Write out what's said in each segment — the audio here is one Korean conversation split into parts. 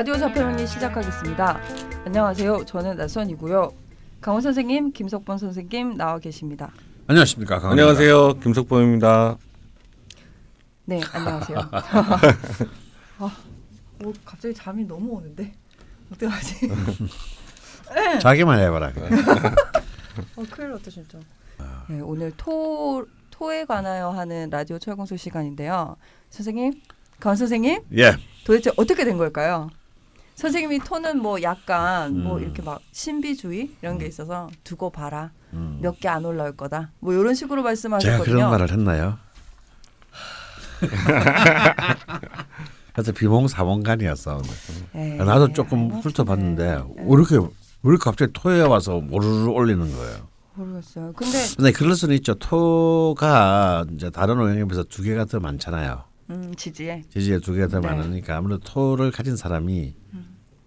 라디오 자폐명리 시작하겠습니다. 안녕하세요. 저는 낯선이고요. 강원 선생님, 김석범 선생님 나와 계십니다. 안녕하십니까. 강원입니다. 안녕하세요. 김석범입니다. 네, 안녕하세요. 아, 뭐 갑자기 잠이 너무 오는데 어떡하지? 자기만 해봐라. 어, 큰일 났다 진짜. 네, 오늘 토 토에 관하여 하는 라디오 철공소 시간인데요. 선생님, 강원 선생님, 예. 도대체 어떻게 된 걸까요? 선생님이 토는 뭐 약간 뭐 음. 이렇게 막 신비주의 이런 게 있어서 두고 봐라 음. 몇개 안 올라올 거다 뭐 이런 식으로 제가 말씀하셨거든요. 그런 말을 했나요? 그래서 비몽사몽간이었어. 에이, 나도 조금 네, 훑어봤는데 네. 왜 이렇게 왜 이렇게 갑자기 토에 와서 오르르 올리는 거예요. 모르겠어요. 근데 근데 그럴 수는 있죠. 토가 이제 다른 오행에 비해서 두 개가 더 많잖아요. 음, 지지에 지지에 두 개가 더 네. 많으니까 아무래도 토를 가진 사람이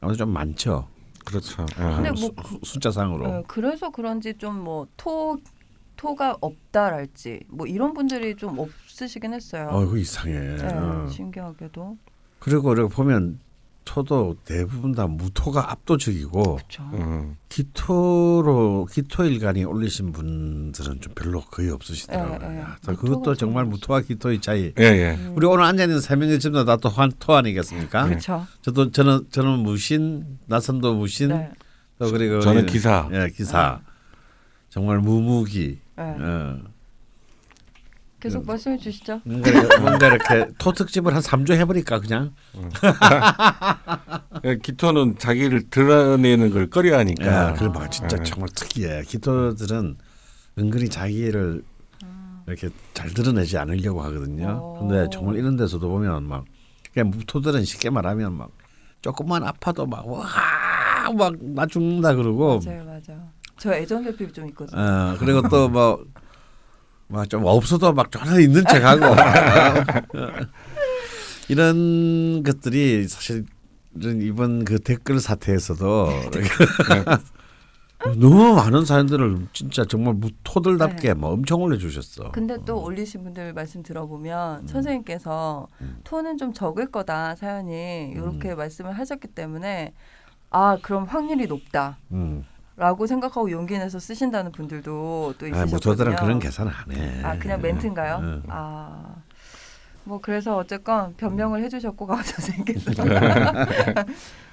아무래도 좀 많죠. 그렇죠. 근데 예. 뭐 수- 그- 숫자상으로. 어, 그래서 그런지 좀 뭐 토 토가 없다랄지 뭐 이런 분들이 좀 없으시긴 했어요. 어, 이거 이상해. 네, 어. 신기하게도 그리고 이렇게 보면 토도 대부분 다 무토가 압도적이고. 음. 기토로 기토 일간이 올리신 분들은 좀 별로 거의 없으시더라고요. 예, 예. 야, 또 무토가 그것도 좀 정말 무토와 기토의 차이. 예, 예. 음. 우리 오늘 앉아 있는 세 명이 전부 다토 토 아니겠습니까? 그렇죠. 저도 저는 저는 무신, 나선도 무신, 네. 또 그리고 저는 이- 기사. 예, 기사. 정말 무무기. 네. 어. 계속 말씀해 주시죠. 뭔가, 이렇게- 뭔가 이렇게 토 특집을 한 3주 해버릴까 그냥. 예, 기토는 자기를 드러내는 걸 꺼려하니까. 야, 그래 봐 진짜 예. 정말 특이해. 기토들은 은근히 자기를 이렇게 잘 드러내지 않으려고 하거든요. 어. 근데 정말 이런 데서도 보면 막 그냥 무토들은 쉽게 말하면 막 조금만 아파도 막 와 막 나 죽는다 그러고 맞아요, 맞아. 저 애정 결핍 좀 있거든요. 어 그리고 또 뭐 막좀 없어도 막 전혀 있는 척하고 이런 것들이 사실 이번 그 댓글 사태에서도 너무 많은 사연들을 진짜 정말 무토들답게 뭐 엄청 올려주셨어. 네. 근데 또 올리신 분들 말씀 들어보면 음. 선생님께서 토는 좀 적을 거다 사연이 이렇게 음. 말씀을 하셨기 때문에 아 그럼 확률이 높다. 음. 라고 생각하고 용기 내서 쓰신다는 분들도 또 아, 있으셨거든요. 무토들은 그런 계산 안 해. 아 그냥 멘트인가요? 응. 아. 뭐 그래서 어쨌건 변명을 해주셨고 강원 선생님께서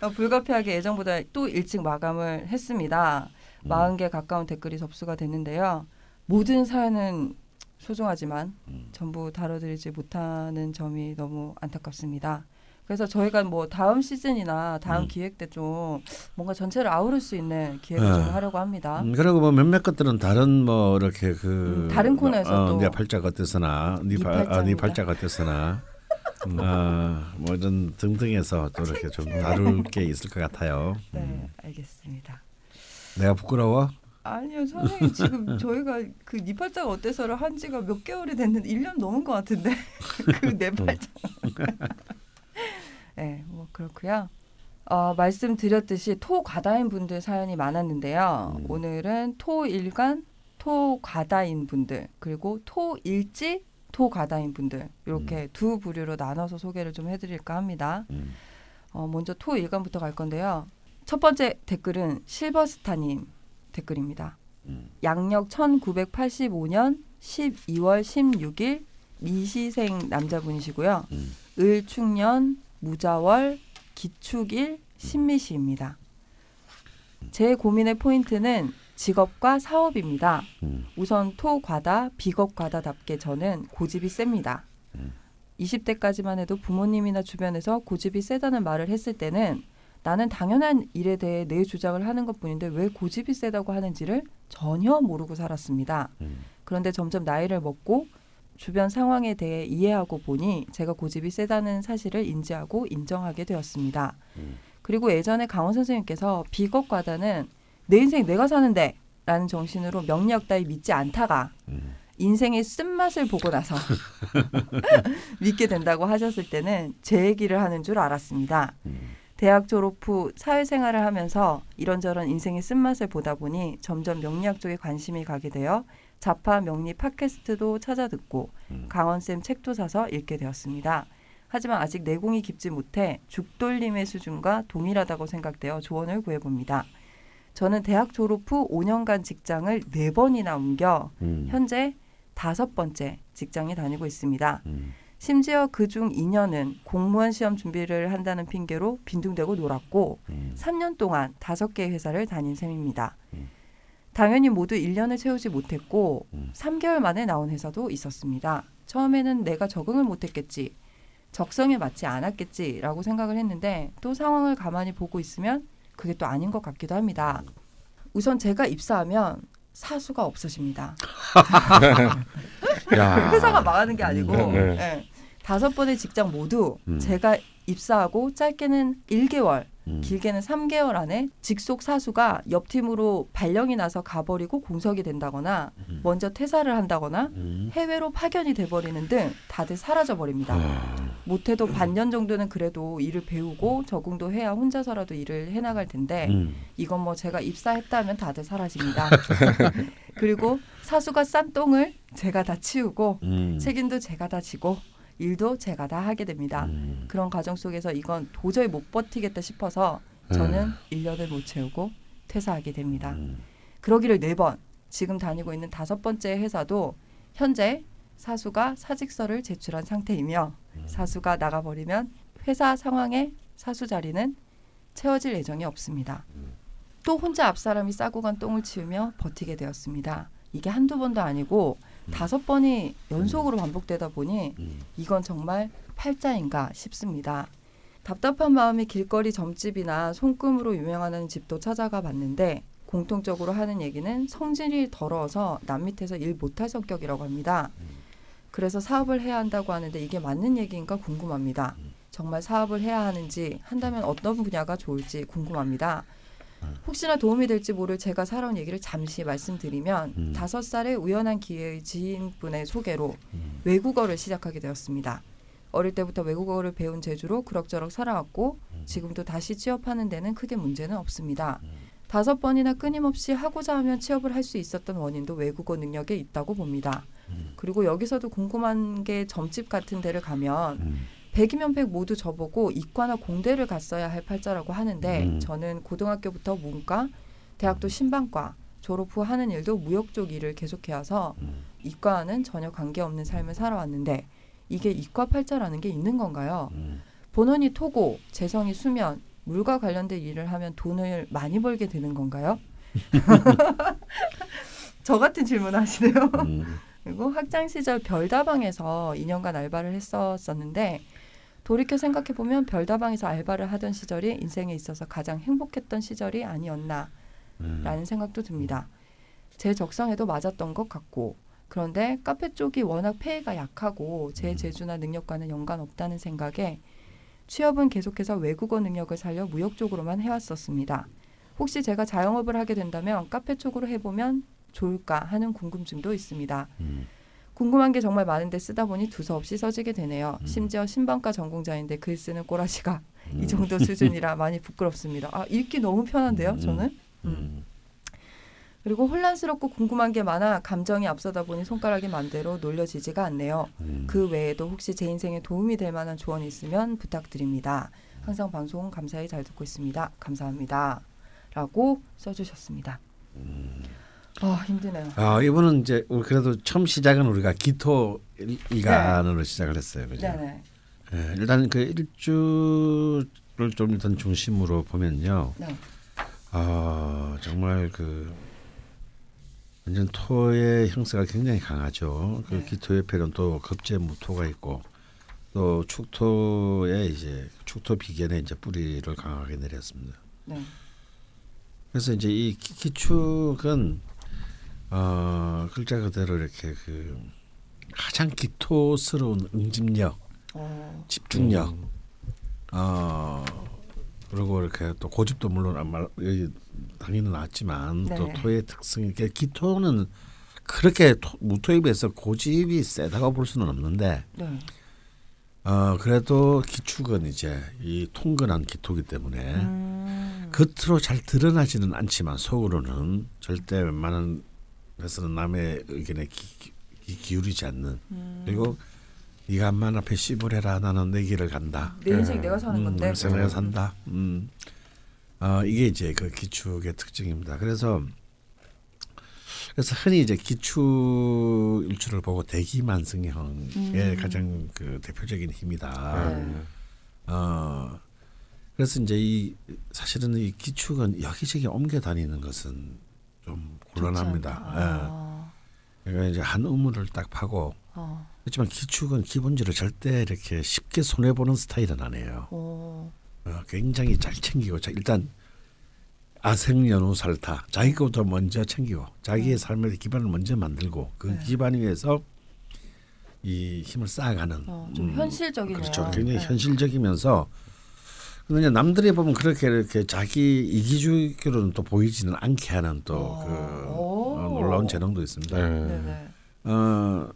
어, 불가피하게 예정보다 또 일찍 마감을 했습니다. 음. 40개 가까운 댓글이 접수가 됐는데요. 모든 사연은 소중하지만 음. 전부 다뤄드리지 못하는 점이 너무 안타깝습니다. 그래서 저희가 뭐 다음 시즌이나 다음 음. 기획 때 좀 뭔가 전체를 아우를 수 있는 기획을 아. 좀 하려고 합니다. 음, 그리고 뭐 몇몇 것들은 다른 뭐 이렇게 그 음, 다른 코너에서 어, 또. 네 팔자가 어땠으나 네, 네 팔, 아, 네 팔자입니다. 팔자가 어땠으나 어뭐 이런 등등해서 또 이렇게 좀 다룰 게 있을 것 같아요. 네, 알겠습니다. 내가 부끄러워? 아니요, 선생님 지금 저희가 그 니팔자가 어때서를 한 지가 몇 개월이 됐는데 1년 넘은 것 같은데 그 네 팔자. 네, 뭐 그렇고요. 어, 말씀드렸듯이 토 과다인 분들 사연이 많았는데요. 음. 오늘은 토 일간, 토 과다인 분들 그리고 토 일지, 토 과다인 분들 이렇게 두 부류로 나눠서 소개를 좀 해드릴까 합니다. 음. 어, 먼저 토 일간부터 갈 건데요. 첫 번째 댓글은 실버스타님 댓글입니다. 음. 양력 1985년 12월 16일 미시생 남자분이시고요. 음. 을축년 무자월 기축일 신미시입니다. 제 고민의 포인트는 직업과 사업입니다. 음. 우선 토 과다, 비겁 과다답게 저는 고집이 셉니다. 음. 20대까지만 해도 부모님이나 주변에서 고집이 세다는 말을 했을 때는 나는 당연한 일에 대해 내 주장을 하는 것 뿐인데 왜 고집이 세다고 하는지를 전혀 모르고 살았습니다. 음. 그런데 점점 나이를 먹고 주변 상황에 대해 이해하고 보니 제가 고집이 세다는 사실을 인지하고 인정하게 되었습니다. 음. 그리고 예전에 강원 선생님께서 비겁 과다는 내 인생 내가 사는데 라는 정신으로 명리학 따위 믿지 않다가 음. 인생의 쓴맛을 보고 나서 믿게 된다고 하셨을 때는 제 얘기를 하는 줄 알았습니다. 음. 대학 졸업 후 사회생활을 하면서 이런저런 인생의 쓴맛을 보다 보니 점점 명리학 쪽에 관심이 가게 되어 자파 명리 팟캐스트도 찾아 듣고 음. 강원쌤 책도 사서 읽게 되었습니다. 하지만 아직 내공이 깊지 못해 죽돌림의 수준과 동일하다고 생각되어 조언을 구해봅니다. 저는 대학 졸업 후 5년간 직장을 4번이나 옮겨 음. 현재 다섯 번째 직장에 다니고 있습니다. 음. 심지어 그중 2년은 공무원 시험 준비를 한다는 핑계로 빈둥대고 놀았고 음. 3년 동안 다섯 개의 회사를 다닌 셈입니다. 음. 당연히 모두 1년을 채우지 못했고 음. 3개월 만에 나온 회사도 있었습니다. 처음에는 내가 적응을 못했겠지, 적성에 맞지 않았겠지라고 생각을 했는데 또 상황을 가만히 보고 있으면 그게 또 아닌 것 같기도 합니다. 우선 제가 입사하면 사수가 없어집니다. 야. 회사가 망하는 게 아니고 네. 예. 다섯 번의 직장 모두 음. 제가 입사하고 짧게는 1개월, 음. 길게는 3개월 안에 직속 사수가 옆 팀으로 발령이 나서 가버리고 공석이 된다거나 음. 먼저 퇴사를 한다거나 음. 해외로 파견이 돼버리는 등 다들 사라져 버립니다. 아. 못해도 반년 정도는 그래도 일을 배우고 적응도 해야 혼자서라도 일을 해나갈 텐데 음. 이건 뭐 제가 입사했다면 다들 사라집니다. 그리고 사수가 싼 똥을 제가 다 치우고 음. 책임도 제가 다 지고 일도 제가 다 하게 됩니다. 음. 그런 과정 속에서 이건 도저히 못 버티겠다 싶어서 저는 1년을 못 채우고 퇴사하게 됩니다. 음. 그러기를 네 번. 지금 다니고 있는 다섯 번째 회사도 현재 사수가 사직서를 제출한 상태이며 사수가 나가버리면 회사 상황에 사수 자리는 채워질 예정이 없습니다. 또 혼자 앞사람이 싸고 간 똥을 치우며 버티게 되었습니다. 이게 한두 번도 아니고 다섯 번이 연속으로 반복되다 보니 음. 이건 정말 팔자인가 싶습니다. 답답한 마음이 길거리 점집이나 손금으로 유명하는 집도 찾아가 봤는데 공통적으로 하는 얘기는 성질이 더러워서 남 밑에서 일 못할 성격이라고 합니다. 그래서 사업을 해야 한다고 하는데 이게 맞는 얘기인가 궁금합니다. 정말 사업을 해야 하는지 한다면 어떤 분야가 좋을지 궁금합니다. 혹시나 도움이 될지 모를 제가 살아온 얘기를 잠시 말씀드리면 음. 다섯 살의 우연한 기회의 지인분의 소개로 음. 외국어를 시작하게 되었습니다. 어릴 때부터 외국어를 배운 재주로 그럭저럭 살아왔고 음. 지금도 다시 취업하는 데는 크게 문제는 없습니다. 다섯 번이나 끊임없이 하고자 하면 취업을 할 수 있었던 원인도 외국어 능력에 있다고 봅니다. 음. 그리고 여기서도 궁금한 게 점집 같은 데를 가면 음. 백이면 백 모두 저보고 이과나 공대를 갔어야 할 팔자라고 하는데 음. 저는 고등학교부터 문과, 대학도 신방과 졸업 후 하는 일도 무역 쪽 일을 계속해와서 음. 이과와는 전혀 관계없는 삶을 살아왔는데 이게 이과 팔자라는 게 있는 건가요? 음. 본원이 토고, 재성이 수면, 물과 관련된 일을 하면 돈을 많이 벌게 되는 건가요? 저 같은 질문 하시네요. 음. 그리고 학창 시절 별다방에서 2년간 알바를 했었었는데 돌이켜 생각해 보면 별다방에서 알바를 하던 시절이 인생에 있어서 가장 행복했던 시절이 아니었나라는 음. 생각도 듭니다. 제 적성에도 맞았던 것 같고 그런데 카페 쪽이 워낙 폐해가 약하고 제 음. 재주나 능력과는 연관 없다는 생각에 취업은 계속해서 외국어 능력을 살려 무역 쪽으로만 해왔었습니다. 혹시 제가 자영업을 하게 된다면 카페 쪽으로 해보면 좋을까 하는 궁금증도 있습니다. 음. 궁금한 게 정말 많은데 쓰다 보니 두서없이 써지게 되네요. 음. 심지어 신방과 전공자인데 글 쓰는 꼬라지가 음. 이 정도 수준이라 많이 부끄럽습니다. 아 읽기 너무 편한데요, 음. 저는. 음. 그리고 혼란스럽고 궁금한 게 많아 감정이 앞서다 보니 손가락이 맘대로 놀려지지가 않네요. 음. 그 외에도 혹시 제 인생에 도움이 될 만한 조언이 있으면 부탁드립니다. 항상 방송 감사히 잘 듣고 있습니다. 감사합니다. 라고 써주셨습니다. 아 힘드네요. 아 이분은 이제 우리 그래도 처음 시작은 우리가 기토 일- 일간으로 시작을 했어요, 그죠? 네네. 예, 일단 그 일주를 좀 일단 중심으로 보면요, 네. 아 정말 그 완전 토의 형세가 굉장히 강하죠. 그 네. 기토 옆에는 또 급제 무토가 있고 또 축토에 이제 축토 비견에 이제 뿌리를 강하게 내렸습니다. 네. 그래서 이제 이 기- 기축은 어 글자 그대로 이렇게 그 가장 기토스러운 응집력, 어, 집중력, 음. 어 그리고 이렇게 또 고집도 물론 안 말, 여기 당연히 나왔지만 또 네. 토의 특성이 이게 기토는 그렇게 토, 무토에 비해서 고집이 세다고 볼 수는 없는데 네. 어 그래도 기축은 이제 이 통근한 기토기 때문에 음, 겉으로 잘 드러나지는 않지만 속으로는 절대 웬만한 데서는 남의 의견에 기, 기, 기 울이지 않는 음, 그리고 네가 암만 앞에 씹으래라 나는 내 길을 간다. 내 인생 네. 내가 사는 음, 건데. 인생 내가 산다. 음. 어, 이게 이제 그 기축의 특징입니다. 그래서 그래서 흔히 이제 기축 일출을 보고 대기만성형의 음. 가장 그 대표적인 힘이다. 네. 어 그래서 이제 이 사실은 이 기축은 여기저기 옮겨 다니는 것은 좀 곤란합니다. 않다. 아. 예. 그러니까 이제 한 우물을 딱 파고 어. 그렇지만 기축은 기본적으로 절대 이렇게 쉽게 손해 보는 스타일은 아니에요. 어. 어, 굉장히 잘 챙기고 자, 일단 아생연우살타 자기부터 먼저 챙기고 자기의 네. 삶의 기반을 먼저 만들고 그 네. 기반 위에서 이 힘을 쌓아가는 어, 좀 음, 현실적이네요. 그렇죠. 굉장히 네. 현실적이면서 근데 이제 남들이 보면 그렇게 이렇게 자기 이기주의로는 또 보이지는 않게 하는 또 어. 그 오. 놀라운 재능도 있습니다. 네. 어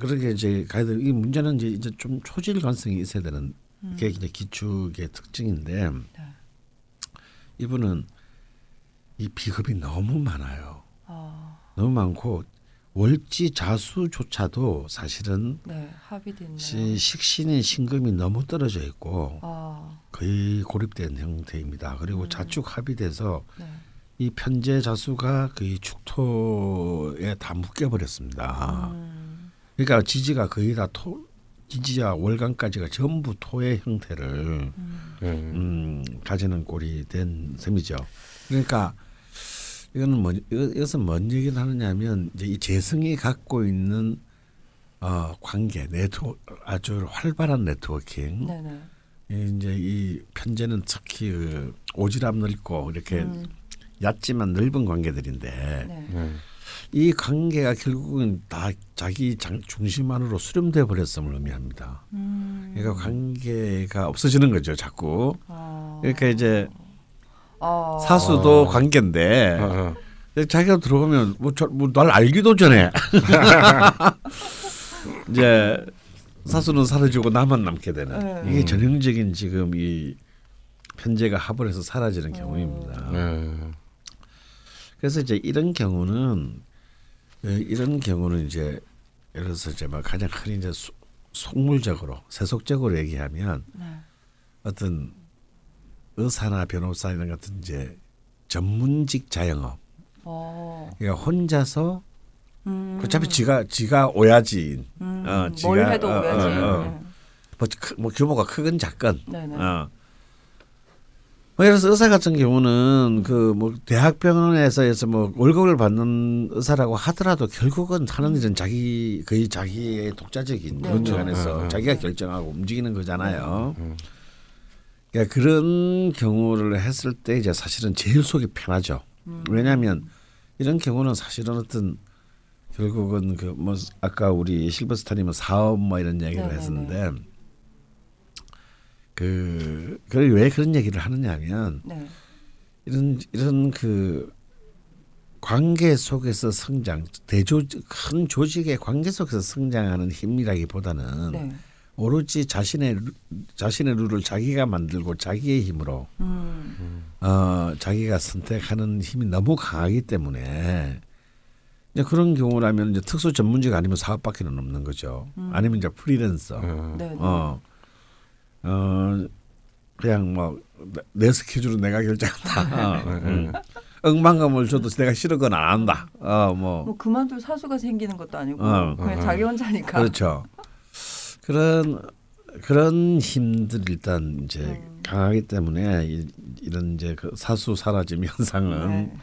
그렇게 이제 가야 돼. 이 문제는 이제 이제 좀 초질 관성이 있어야 되는 음. 게 이제 기축의 특징인데 네. 이분은 이 비겁이 너무 많아요. 아, 너무 많고 월지 자수조차도 사실은 네 합의돼 있네요. 시- 식신인 신금이 너무 떨어져 있고 아, 거의 고립된 형태입니다. 그리고 음. 자축 합의돼서 네. 이 편제 자수가 거의 축토에 다 묶여 버렸습니다. 음, 그러니까 지지가 거의 다 토, 지지와 월간까지가 전부 토의 형태를 음, 네. 음, 가지는 꼴이 된 셈이죠. 그러니까 이거는 뭐 이거- 이것은 뭔 얘기를 하느냐면 이제 이 재성이 갖고 있는 어, 관계 네트워 아주 활발한 네트워킹. 네네. 이 이제 이 편제는 특히 그 오지랖 넓고 이렇게 음, 얕지만 넓은 관계들인데 네. 네. 이 관계가 결국은 다 자기 장, 중심 안으로 수렴돼 버렸음을 의미합니다. 음, 그러니까 관계가 없어지는 거죠, 자꾸. 아, 그러니까 이제 아, 사수도 어. 관계인데 어, 자기가 들어가면 뭐날 알기도 전에 이제 사수는 사라지고 나만 남게 되는 네. 이게 음. 전형적인 지금 이 편제가 합을해서 사라지는 경우입니다. 네. 그래서 이제 이런 경우는 어, 이런 경우는 이제 예를 들어서 이제 막 가장 흔히 이제 수- 속물적으로 세속적으로 얘기하면 네. 어떤 의사나 변호사 이런 같은 이제 전문직 자영업 어, 그러니까 혼자서 음, 어차피 지가 지가 오야지 음, 어, 뭘 지가- 해도 어, 오야지. 어, 어. 뭐, 크- 뭐 규모가 크건 작건 네. 어. 뭐 예를 들어서 의사 같은 경우는 그 뭐 대학병원에서 해서 뭐 월급을 받는 의사라고 하더라도 결국은 하는 일은 자기 거의 자기의 독자적인 네, 그런 네. 안에서 네, 네. 자기가 결정하고 움직이는 거잖아요. 음. 그러니까 그런 경우를 했을 때 이제 사실은 제일 속이 편하죠. 음. 왜냐하면 이런 경우는 사실은 어떤 결국은 그 뭐 아까 우리 실버스타님은 사업 뭐 이런 얘기를 네네네. 했었는데 그, 그왜 그런 얘기를 하느냐면 네. 이런 이런 그 관계 속에서 성장 대조 큰 조직의 관계 속에서 성장하는 힘이라기보다는 네. 오로지 자신의 루- 자신의 룰을 자기가 만들고 자기의 힘으로 음, 어 자기가 선택하는 힘이 너무 강하기 때문에 이제 그런 경우라면 이제 특수 전문직 아니면 사업밖에는 없는 거죠. 음. 아니면 이제 프리랜서. 어. 네. 네. 어, 어, 그냥 뭐 내 스케줄은 내가 결정한다. 어, 음. 억만금을 줘도 내가 싫어건 안 한다. 어, 뭐 뭐 그만둘 사수가 생기는 것도 아니고 어. 그냥 어. 자기 혼자니까. 그렇죠. 그런 그런 힘들 일단 이제 음. 강하기 때문에 이, 이런 이제 그 사수 사라짐 현상은 네.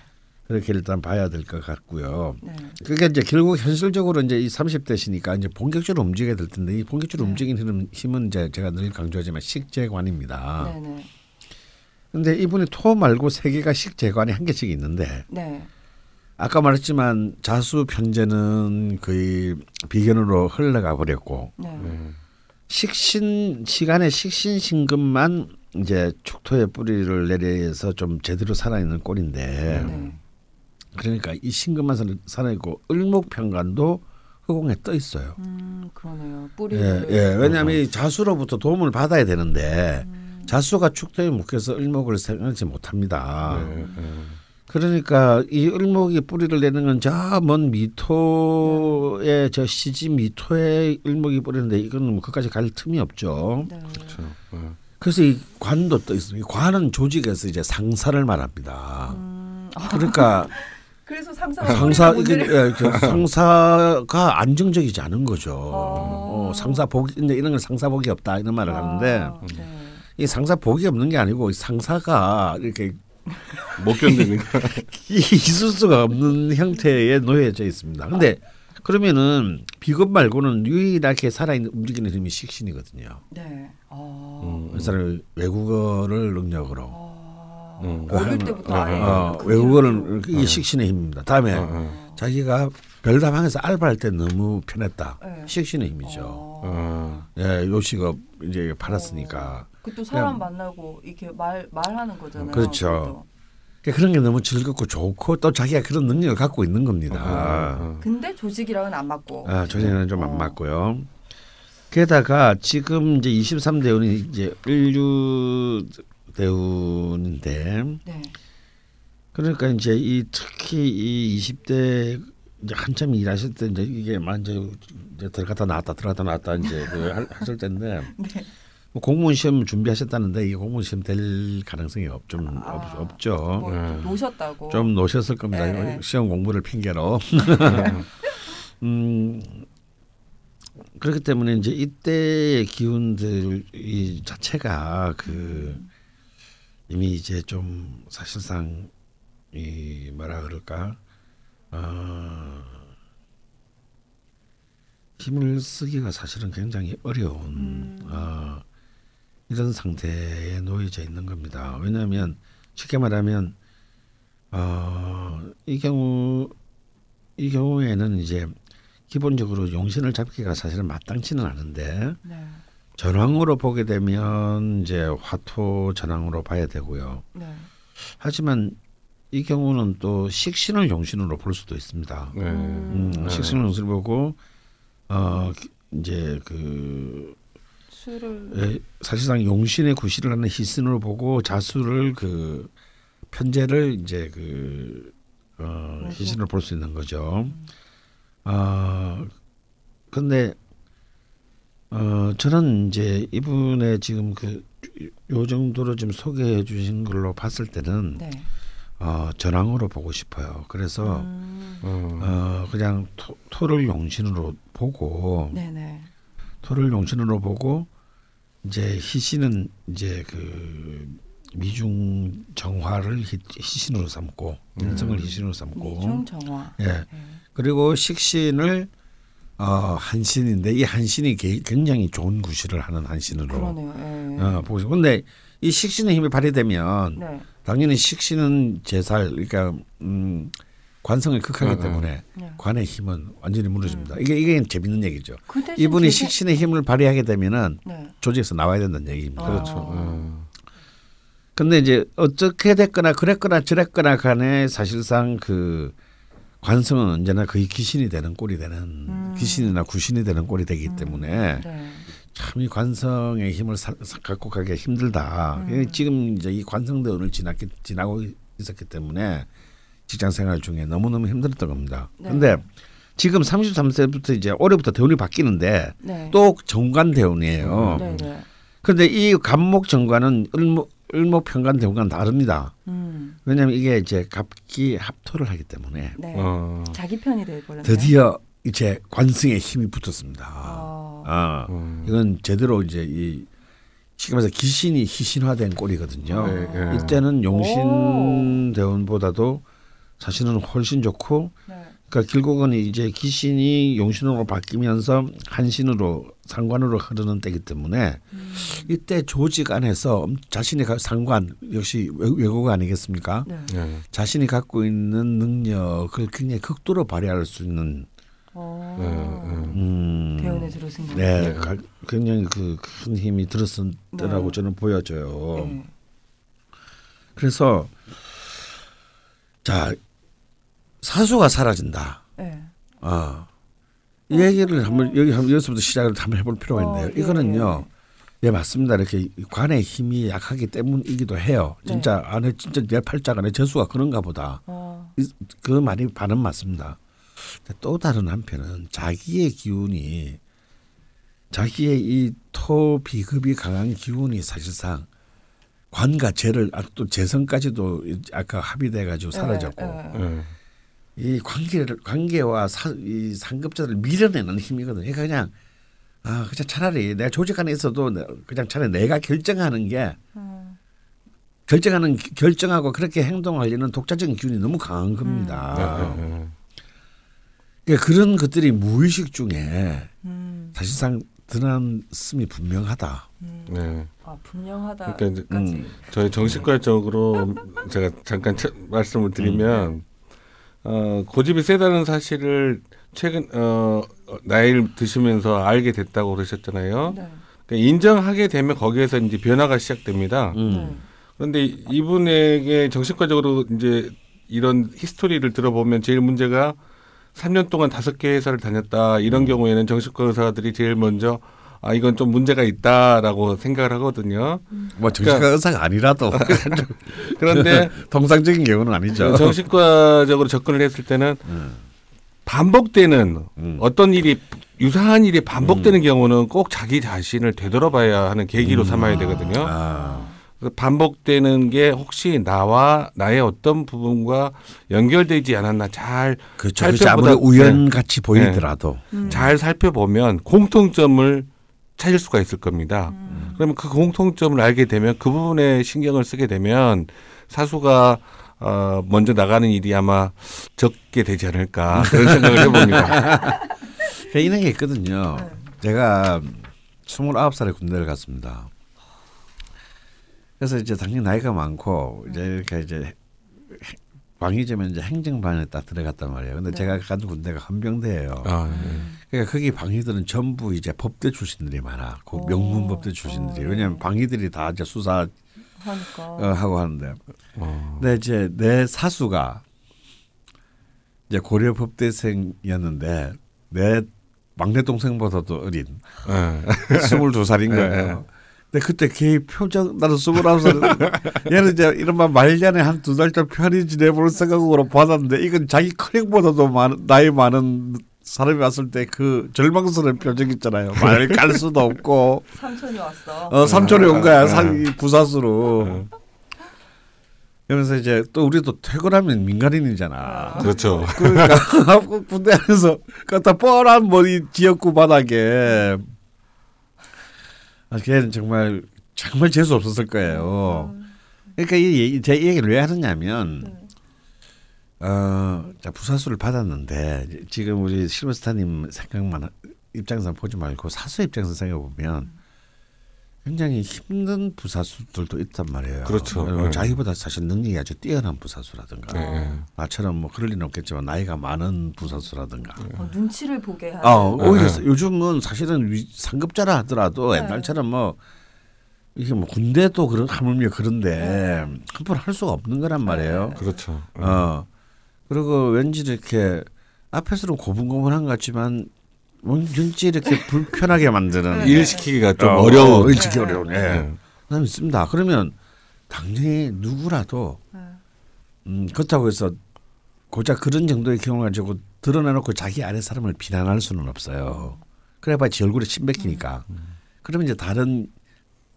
그렇게 일단 봐야 될 것 같고요. 네. 그게 이제 결국 현실적으로 이제 이 30대시니까 이제 본격적으로 움직여야 될 텐데 이 본격적으로 네. 움직이는 힘은- 이제 제가 늘 강조하지만 식재관입니다. 네네. 근데 이분이 토 말고 세 개가 식재관이 한 개씩 있는데 네. 아까 말했지만 자수 편제는 거의 비견으로 흘러가 버렸고 네. 네. 식신 시간에 식신 신금만 이제 축토의 뿌리를 내려서 좀 제대로 살아있는 꼴인데 네. 그러니까 이 신금만 살아- 살아있고 을목평간도 허공에 떠 있어요. 음 그러네요. 예, 뿌리를. 예. 왜냐하면 이 자수로부터 도움을 받아야 되는데 음, 자수가 축토에 묶여서 을목을 생각지 못합니다. 네. 네. 그러니까 이 을목이 뿌리를 내는 건 저 먼 미토의 저 시지 미토의 을목이 뿌리는데 이거는 뭐 그까지 갈 틈이 없죠. 네. 그렇죠. 어. 그래서 이 관도 떠 있습니다. 이 관은 조직에서 이제 상사를 말합니다. 음, 그러니까 그래서 상사가 상사 이게 예, 저 상사가 안정적이지 않은 거죠. 어. 어, 상사 복이 이런 걸 상사 복이 없다 이런 말을 하는데 아, 네. 이 상사 복이 없는 게 아니고 이 상사가 이렇게 못 견디니까. 있을 수가 없는 형태의 놓여져 있습니다. 근데 그러면은 비겁 말고는 유일하게 살아있는 움직이는 힘이 식신이거든요. 네. 어. 음. 그 사람이 외국어를 능력으로 아, 음. 어릴 어, 때부터 어, 아예 어, 그 외국어는. 이게 식신의 힘입니다. 다음에 어, 어. 자기가 별다방에서 알바할 때 너무 편했다. 네. 식신의 힘이죠. 어. 어. 예, 요식업 이제 팔았으니까 그또 사람 그냥- 만나고 이렇게 말 말하는 거잖아요. 그렇죠. 그것도. 그러니까 그런 게 너무 즐겁고 좋고 또 자기가 그런 능력을 갖고 있는 겁니다. 어. 근데 조직이랑은 안 맞고. 아, 조직은 좀안 어. 맞고요. 게다가 지금 이제 23대 운이 이제 을류 대운인데 네. 그러니까 이제 이 특히 이 20대 이제 한참 일하실 때 이제 이게 막 이제, 이제 들어갔다 나왔다 들어갔다 나왔다 이제 그 하- 하실 때인데 네. 뭐 공무원 시험 준비하셨다는데 이게 공무원 시험 될 가능성이 없, 좀 아. 없, 없죠. 뭐 네. 노셨다고. 좀 놓으셨을 겁니다. 예, 예. 시험 공부를 핑계로. 음 그렇기 때문에 이제 이때의 기운들 이 자체가 그 이미 이제 좀 사실상 이 뭐라 그럴까 어 힘을 쓰기가 사실은 굉장히 어려운 음. 어 이런 상태에 놓여져 있는 겁니다. 왜냐하면 쉽게 말하면 어, 이 경우 이 경우에는 이제 기본적으로 용신을 잡기가 사실은 마땅치는 않은데 네. 전황으로 보게 되면 이제 화토 전황으로 봐야 되고요. 네. 하지만 이 경우는 또 식신을 용신으로 볼 수도 있습니다. 네. 음, 네. 식신을 용신을 보고 어 기- 이제 그 술을 에, 사실상 용신의 구실을 하는 희신으로 보고 자수를 그 편제를 이제 그 어, 그래서- 희신을 볼 수 있는 거죠. 아 근데 어 저는 이제 이분의 지금 그 요 정도로 지금 소개해 주신 걸로 봤을 때는 네. 어 전황으로 보고 싶어요. 그래서 음. 어. 어 그냥 토, 토를 용신으로 보고 네네. 토를 용신으로 보고 이제 희신은 이제 그 미중 정화를 희, 희신으로 삼고 인성을 희신으로 삼고 미중 정화. 예 네. 그리고 식신을 어 한신인데 이 한신이 게- 굉장히 좋은 구실을 하는 한신으로 그러네요. 예. 어 보고 근데 이 식신의 힘이 발휘되면 네. 당연히 식신은 제살 그러니까 음 관성을 극하기 어, 어. 때문에 네. 관의 힘은 완전히 무너집니다. 이게 이게 재밌는 얘기죠. 그 이분이 되게- 식신의 힘을 발휘하게 되면은 네. 조직에서 나와야 된다는 얘기입니다. 그렇죠. 어. 어. 근데 이제 어떻게 됐거나 그랬거나 저랬거나 간에 사실상 그 관성은 언제나 거의 귀신이 되는 꼴이 되는 음. 귀신이나 구신이 되는 꼴이 되기 때문에 네. 참이 관성의 힘을 사, 사- 갖고 가기가 힘들다. 음. 지금 이제 이 관성대운을 지났기, 지나고 있었기 때문에 직장 생활 중에 너무너무 힘들었던 겁니다. 네. 근데 지금 33세부터 이제 올해부터 대운이 바뀌는데 네. 또 정관 대운이에요. 네. 네. 근데 이 간목 정관은 을목, 을목 편관 대운과는 다릅니다. 음. 왜냐하면 이게 이제 갑기 합토를 하기 때문에 네. 어. 자기 편이 돼 버렸네요. 드디어 이제 관성의 힘이 붙었습니다. 어. 아, 음. 이건 제대로 이제 이 쉽게 말해서 기신이 희신화된 꼴이거든요. 네, 네. 이때는 오. 용신 대운보다도 사실은 훨씬 좋고 네. 그러니까 결국은 이제 기신이 용신으로 바뀌면서 한신으로 상관으로 흐르는 때이기 때문에 음. 이때 조직 안에서 자신의 가- 상관 역시 외- 외국 아니겠습니까? 네. 네. 자신이 갖고 있는 능력을 굉장히 극도로 발휘할 수 있는 어. 네, 네. 음, 대운에 들어선 거. 네, 네. 가- 굉장히 그 큰 힘이 들었을 때라고 네. 저는 보여져요. 네. 그래서 자 사수가 사라진다. 네. 어. 이 얘기를 한번 여기 한번 여기서부터 시작을 한번 해볼 필요가 있는데요. 어, 예, 이거는요. 예 맞습니다. 이렇게 관의 힘이 약하기 때문이기도 해요. 네. 진짜 안에 진짜 내 팔자가 내 저수가 그런가 보다. 그 말이 반은 맞습니다. 근데 또 다른 한편은 자기의 기운이 자기의 이 토 비급이 강한 기운이 사실상 관과 재를 아, 또 재성까지도 아까 합의돼 가지고 사라졌고 예, 예. 예. 이 관계를 관계와 사, 이 상급자를 밀어내는 힘이거든요. 그러니까 그냥 아 그냥 차라리 내가 조직 안에 있어도 내- 그냥 차라리 내가 결정하는 게 음. 결정하는 결정하고 그렇게 행동하려는 독자적인 기운이 너무 강한 예, 겁니다. 예, 예. 그러니까 그런 것들이 무의식 중에 음. 사실상 드러났음이 분명하다. 음. 네. 아 분명하다까지. 그러니까 이제, 음. 저희 정신과적으로 제가 잠깐 차- 말씀을 드리면 어, 고집이 세다는 사실을 최근 어, 나이를 드시면서 알게 됐다고 그러셨잖아요. 네. 그러니까 인정하게 되면 거기에서 이제 변화가 시작됩니다. 음. 네. 그런데 이분에게 정신과적으로 이제 이런 히스토리를 들어보면 제일 문제가 3년 동안 다섯 개 회사를 다녔다 이런 경우에는 정신과 의사들이 제일 먼저 아 이건 좀 문제가 있다라고 생각을 하거든요. 뭐 정신과 의사가 아니라도 그런데 통상적인 경우는 아니죠. 정신과적으로 접근을 했을 때는 음. 반복되는 음. 어떤 일이 유사한 일이 반복되는 경우는 꼭 자기 자신을 되돌아봐야 하는 계기로 삼아야 되거든요. 아, 반복되는 게 혹시 나와 나의 어떤 부분과 연결되지 않았나 잘 그렇죠. 그렇죠. 살펴보다- 아무리 우연같이 보이더라도 음. 잘 살펴보면 공통점을 찾을 수가 있을 겁니다. 음. 그러면 그 공통점을 알게 되면 그 부분에 신경을 쓰게 되면 사수가 어, 먼저 나가는 일이 아마 적게 되지 않을까 그런 생각을 해봅니다. 이런 게 있거든요. 네. 제가 29살에 군대를 갔습니다. 그래서 이제 당연히 나이가 많고 이제 이렇게 이제 방위제면 이제 행정반에 딱 들어갔단 말이에요. 근데 네. 제가 간 군대가 헌병대예요. 아, 네. 그러니까 거기 방위들은 전부 이제 법대 출신들이 많아. 그 오. 명문 법대 출신들이. 어, 왜냐하면 방위들이 다 이제 수사 하니까. 어, 하고 하는데. 어. 근데 이제 내 사수가 이제 고려 법대생이었는데 내 막내 동생보다도 어린 네. 스물두 살인 거예요. 근데 그때 걔 표정 나는 스물아홉 살 얘는 이제 이른바 말년에 한 두 달째 편히 지내볼 생각으로 받았는데 이건 자기 커넥보다도 많은 나이 많은 사람이 왔을 때 그 절망스러운 표정 있잖아요. 말깔 수도 없고 삼촌이 왔어. 어 삼촌이 온 거야 상 부사수로. 그러면서 이제 또 우리도 퇴근하면 민간인이잖아. 그렇죠. 그러니까 군대 안에서 갖다 뻔한 머리 지역구 바닥에 아, 걔는 정말 정말 재수 없었을 거예요. 그러니까 이, 제 얘기를 왜 하느냐면 네. 어, 자 부사수를 받았는데 지금 우리 실버스타님 생각만 입장에서 보지 말고 사수 입장에서 생각해 보면 굉장히 힘든 부사수들도 있단 말이에요. 그렇죠. 어, 네. 자기보다 사실 능력이 아주 뛰어난 부사수라든가 네. 나처럼 뭐 그럴 리는 없겠지만 나이가 많은 부사수라든가. 어, 눈치를 보게 하는. 아, 오히려 네. 요즘은 사실은 위- 상급자라 하더라도 네. 옛날처럼 뭐 이게 뭐 군대도 그런 하물며 그런데 함부로 할 수가 없는 거란 말이에요. 그렇죠. 어. 그리고 왠지 이렇게 앞에서는 고분고분한 것 같지만 왠지 이렇게 불편하게 만드는 일 시키기가 좀 어, 어려운. 일 시키기 어려운. 예. 네. 난 있습니다. 그러면 당연히 누구라도 네. 음, 그렇다고 해서 고작 그런 정도의 경험을 가지고 드러내놓고 자기 아래 사람을 비난할 수는 없어요. 그래봐야 지 얼굴에 침 뱉기니까. 그러면 이제 다른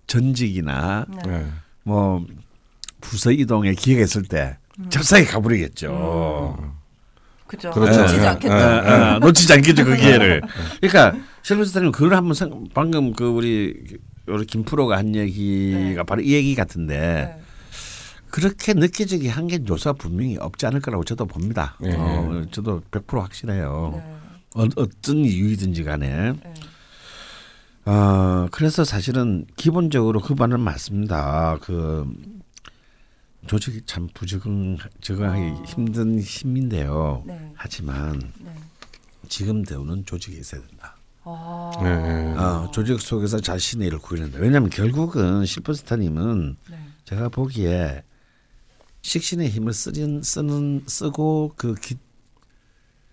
전직이나 네. 네. 뭐 부서 이동의 기회가 있을 때 잽싸게 가버리겠죠. 그죠. 그렇죠. 놓치지 예, 않겠다. 예, 아, 아, 놓치지 않겠죠 그 기회를. 그러니까 실버스타님 그걸 한번 생, 방금 그 우리 우리 김프로가 한 얘기가 네. 바로 이 얘기 같은데 네. 그렇게 느껴지게 한게 요소가 분명히 없지 않을 거라고 저도 봅니다. 네. 어, 저도 100% 확실해요. 네. 어, 어떤 이유이든지 간에. 네. 어, 그래서 사실은 기본적으로 그 말은 맞습니다. 그 조직이 참 부적응, 적응하기 아. 힘든 힘인데요. 네. 하지만 네. 지금 대우는 조직이 있어야 된다. 아. 네. 어, 조직 속에서 자신의 일을 구해낸다. 왜냐하면 결국은 실버스타님은 네. 제가 보기에 식신의 힘을 쓰는 쓰는 쓰고 그 기,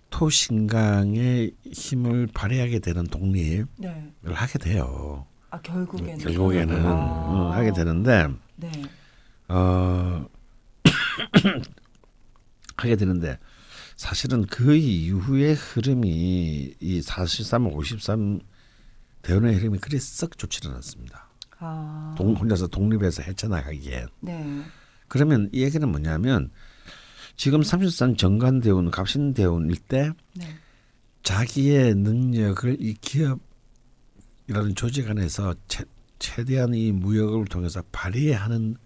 토신강의 힘을 발휘하게 되는 독립을 네. 하게 돼요. 아 결국에는. 결국에는 아. 어, 하게 되는데 네. 어, 하게 되는데 사실은 그 이후의 흐름이 이 43, 53 대운의 흐름이 그리 썩 좋지는 않습니다. 아. 동, 혼자서 독립해서 헤쳐나가기에. 네. 그러면 이 얘기는 뭐냐면 지금 33 정관대운, 갑신대운일 때 네. 자기의 능력을 이 기업이라는 조직 안에서 최, 최대한 이 무역을 통해서 발휘하는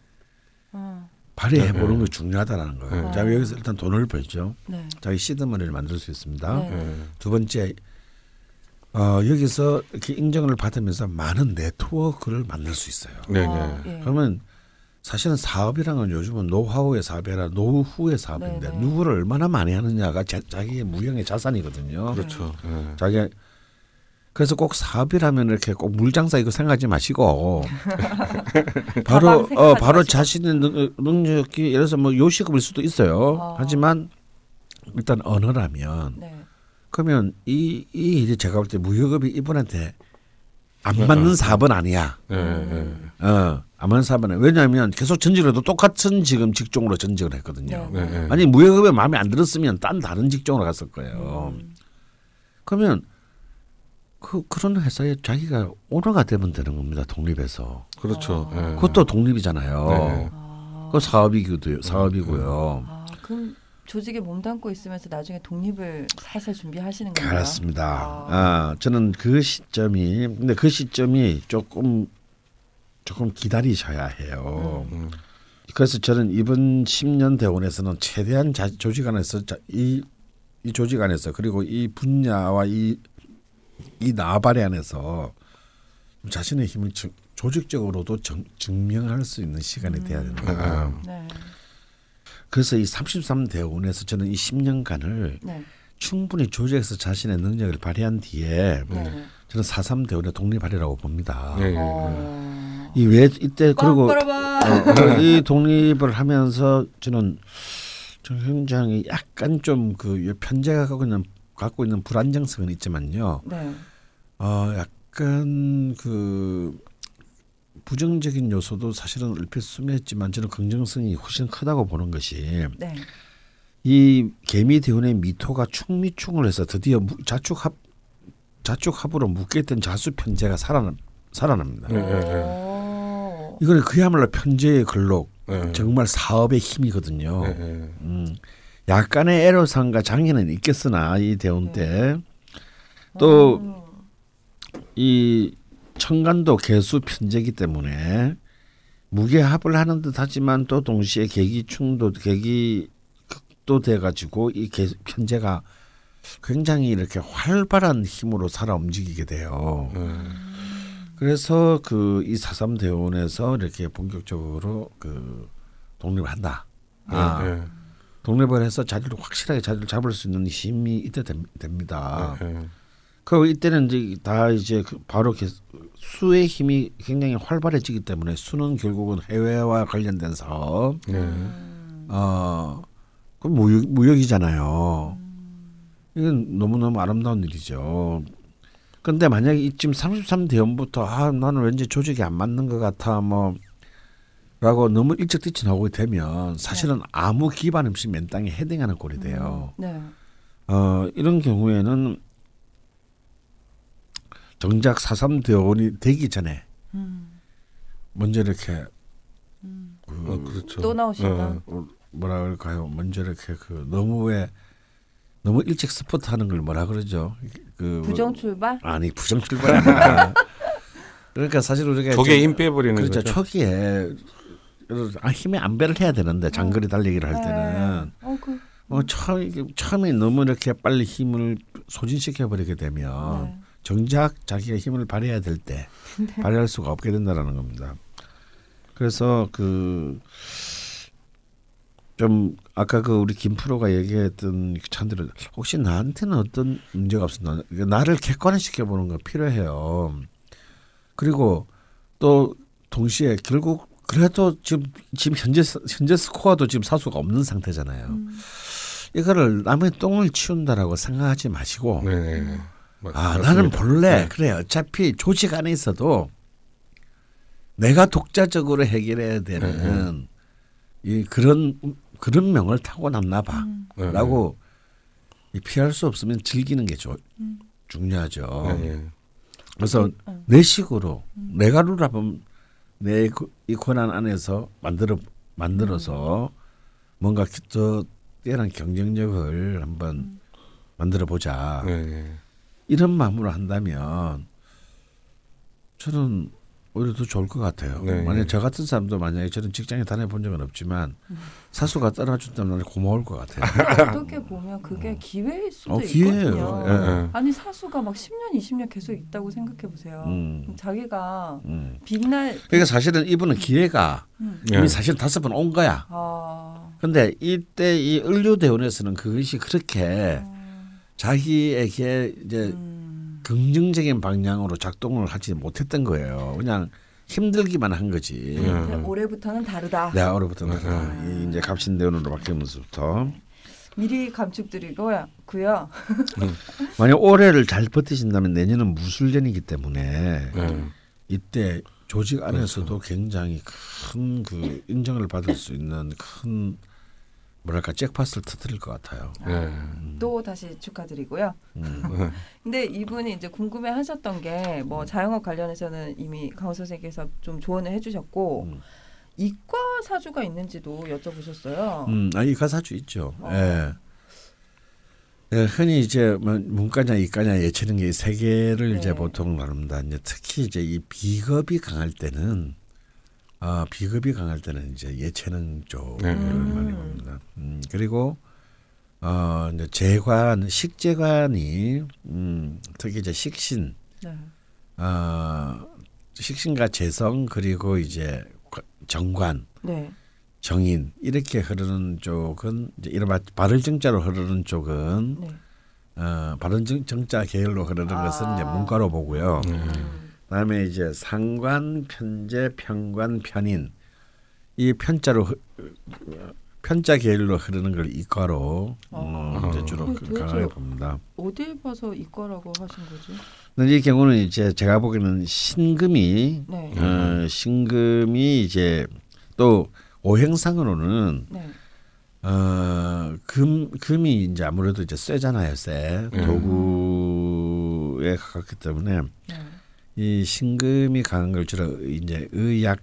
어. 발휘해 네, 보는 네. 게 중요하다는 거예요. 네. 자 여기서 일단 돈을 벌죠. 네. 자기 시드머니를 만들 수 있습니다. 네. 예. 두 번째 어, 여기서 이렇게 인정을 받으면서 많은 네트워크를 만들 수 있어요. 네네. 아, 예. 그러면 사실은 사업이란 건 요즘은 노하우의 사업이 아니라 노후의 사업인데 네네. 누구를 얼마나 많이 하느냐가 자, 자기의 무형의 자산이거든요. 그렇죠. 예. 자기 그래서 꼭 사업이라면 이렇게 꼭 물장사 이거 생각하지 마시고 바로 어 바로 마시고. 자신의 능- 능력이 예를 들어서 뭐 요식업일 수도 있어요. 어. 하지만 일단 언어라면 네. 그러면 이, 이 일이 제가 볼 때 무역업이 이분한테 안 어, 맞는 어. 사업은 아니야. 예. 예. 음. 어, 안 맞는 사업은 아니야. 왜냐하면 계속 전직을 해도 똑같은 지금 직종으로 전직을 했거든요. 네. 네. 예. 아니 무역업에 마음에 안 들었으면 딴 다른 직종으로 갔을 거예요. 음. 그러면 그 그런 회사에 자기가 오너가 되면 되는 겁니다. 독립해서. 그렇죠. 어. 예. 그것도 독립이잖아요. 네. 아. 그 사업이기도 사업이고요. 아, 그럼 조직에 몸담고 있으면서 나중에 독립을 살살 준비하시는 건가요? 그렇습니다. 아. 아, 저는 그 시점이 근데 그 시점이 조금 조금 기다리셔야 해요. 음. 그래서 저는 이번 10년 대원에서는 최대한 자, 조직 안에서 자, 이, 이 조직 안에서 그리고 이 분야와 이, 이 나발의 안에서 자신의 힘을 증- 조직적으로도 정, 증명할 수 있는 시간이 돼야 된다. 음. 네. 그래서 이 33 대원에서 저는 이 10년간을 네. 충분히 조직에서 자신의 능력을 발휘한 뒤에 네. 네. 저는 43 대원의 독립하리라고 봅니다. 예. 예. 어. 이왜 이때 그리고 빠 어, 이 독립을 하면서 저는 좀 굉장히 약간 좀 그 편제가 갖고 있는 갖고 있는 불안정성은 있지만요. 네. 어 약간 그 부정적인 요소도 사실은 얼핏 스며있지만 저는 긍정성이 훨씬 크다고 보는 것이 네. 이 개미 대운의 미토가 충미충을 해서 드디어 무- 자축합 자축합으로 묶여있던 자수 편제가 살아남 살아납니다. 네. 예, 예. 오. 이거는 그야말로 편제의 근록 예. 정말 사업의 힘이거든요. 음, 약간의 애로사항과 장애는 있겠으나 이 대운 때 음. 또이 청간도 개수 편제기 때문에 무게합을 하는 듯하지만 또 동시에 계기 충도 계기 극도 돼가지고 이 개, 편제가 굉장히 이렇게 활발한 힘으로 살아 움직이게 돼요. 예. 그래서 그 이 사삼 대원에서 이렇게 본격적으로 그 독립을 한다. 아, 예. 독립을 해서 자리를 확실하게 자리를 잡을 수 있는 힘이 이때 됩, 됩니다. 예. 그 이때는 이제 다 이제 그 바로 개- 수의 힘이 굉장히 활발해지기 때문에 수는 결국은 해외와 관련된 사업, 예. 음. 어, 그 무역, 무역이잖아요. 이건 너무너무 아름다운 일이죠. 근데 만약에 이쯤 33 대원부터 아 나는 왠지 조직이 안 맞는 것 같아 뭐 라고 너무 일찍 뛰쳐나오게 되면 사실은 아무 기반 없이 맨 땅에 헤딩하는 꼴이 돼요. 네. 어 이런 경우에는 정작 43 대원이 되기 전에 음. 먼저 이렇게 음. 그 어, 그렇죠. 또 나오신다. 예. 어, 뭐라 그럴까요? 먼저 이렇게 그 너무 왜 너무 일찍 스포트하는 걸 뭐라 그러죠? 그 부정 출발? 아니 부정 출발 그러니까 사실 우리가 좀- 힘 빼버리는 그렇죠 거죠. 초기에 아, 힘의 안배를 해야 되는데 장거리 달리기를 할 때는 네. 어, 그, 어, 처음 처음에 너무 이렇게 빨리 힘을 소진시켜 버리게 되면 네. 정작 자기가 힘을 발휘해야 될 때 발휘할 수가 없게 된다라는 겁니다. 그래서 그 좀 아까 그 우리 김 프로가 얘기했던 찬들은 혹시 나한테는 어떤 문제가 없었나 나를 객관화시켜 보는 거 필요해요. 그리고 또 동시에 결국 그래도 지금 지금 현재 스- 현재 스코어도 지금 사수가 없는 상태잖아요. 음. 이거를 남의 똥을 치운다라고 생각하지 마시고 네. 네. 맞- 아 맞습니다. 나는 본래 네. 그래 어차피 조직 안에 있어도 내가 독자적으로 해결해야 되는 이 그런 그런 명을 타고 났나 음. 네. 봐라고 이 피할 수 없으면 즐기는 게 조, 음. 중요하죠. 네, 네. 그래서 음. 내 식으로 내가 룰하면 내 이 권한 안에서 만들어 만들어서 뭔가 더 뛰어난 경쟁력을 한번 만들어 보자 네, 네. 이런 마음으로 한다면 저는 오히려 더 좋을 것 같아요. 네. 만약 저 같은 사람도 만약에 저는 직장에 다녀본 적은 없지만 사수가 따라준다면 고마울 것 같아요. 어떻게 보면 그게 기회일 수도 어, 기회예요. 있거든요. 예, 예. 아니 사수가 막 10년, 20년 계속 있다고 생각해 보세요. 음. 자기가 음. 빛날 그러니까 사실은 이분은 기회가 음. 네. 이미 사실 다섯 번 온 거야. 아, 근데 이때 이 을류 대원에서는 그것이 그렇게 자기에게 이제 음. 긍정적인 방향으로 작동을 하지 못했던 거예요. 그냥 힘들기만 한 거지. 네. 근데 올해부터는 다르다. 내가 올해부터는 네. 이 이제 갑신대원으로 바뀌면서부터 미리 감축드리고요. 고요. 만약 올해를 잘 버티신다면 내년은 무술년이기 때문에 네. 이때 조직 안에서도 굉장히 큰 그 인정을 받을 수 있는 큰 뭐랄까 잭팟을 터뜨릴 것 같아요. 네. 또 다시 축하드리고요. 음. 근데 이분이 이제 궁금해하셨던 게 뭐 자영업 관련해서는 이미 강호 선생님께서 좀 조언을 해주셨고 음. 이과 사주가 있는지도 여쭤보셨어요. 음, 아, 이가사주 있죠. 어. 예. 예, 흔히 이제 뭐 문과냐 이과냐 예체능 게세 개를 이제 네. 보통 나눕니다. 이제 특히 이제 이 비겁이 강할 때는 아 비겁이 강할 때는 이제 예체능 쪽을 네. 많이 봅니다. 음, 그리고 어 이제 재관 식재관이 음 특히 이제 식신 네. 어 식신과 재성 그리고 이제 과- 정관 네. 정인 이렇게 흐르는 쪽은 이제 이른바 발을 정자로 흐르는 쪽은 네. 어, 발은 정, 정자 계열로 흐르는 아. 것은 이제 문과로 보고요. 음. 그다음에 이제 상관, 편제, 편관, 편인 이 편자로 흐- 편자 계열로 흐르는 걸 이과로 어, 아. 이제 주로 강하게 봅니다. 어딜 봐서 이과라고 하신 거지? 근데 이 경우는 이제 제가 보기에는 신금이 네. 어, 신금이 이제 또 오행상으로는 네. 어, 금 금이 이제 아무래도 이제 쇠잖아요, 쇠 음. 도구에 가깝기 때문에 네. 이 신금이 강한 걸 주로 이제 의학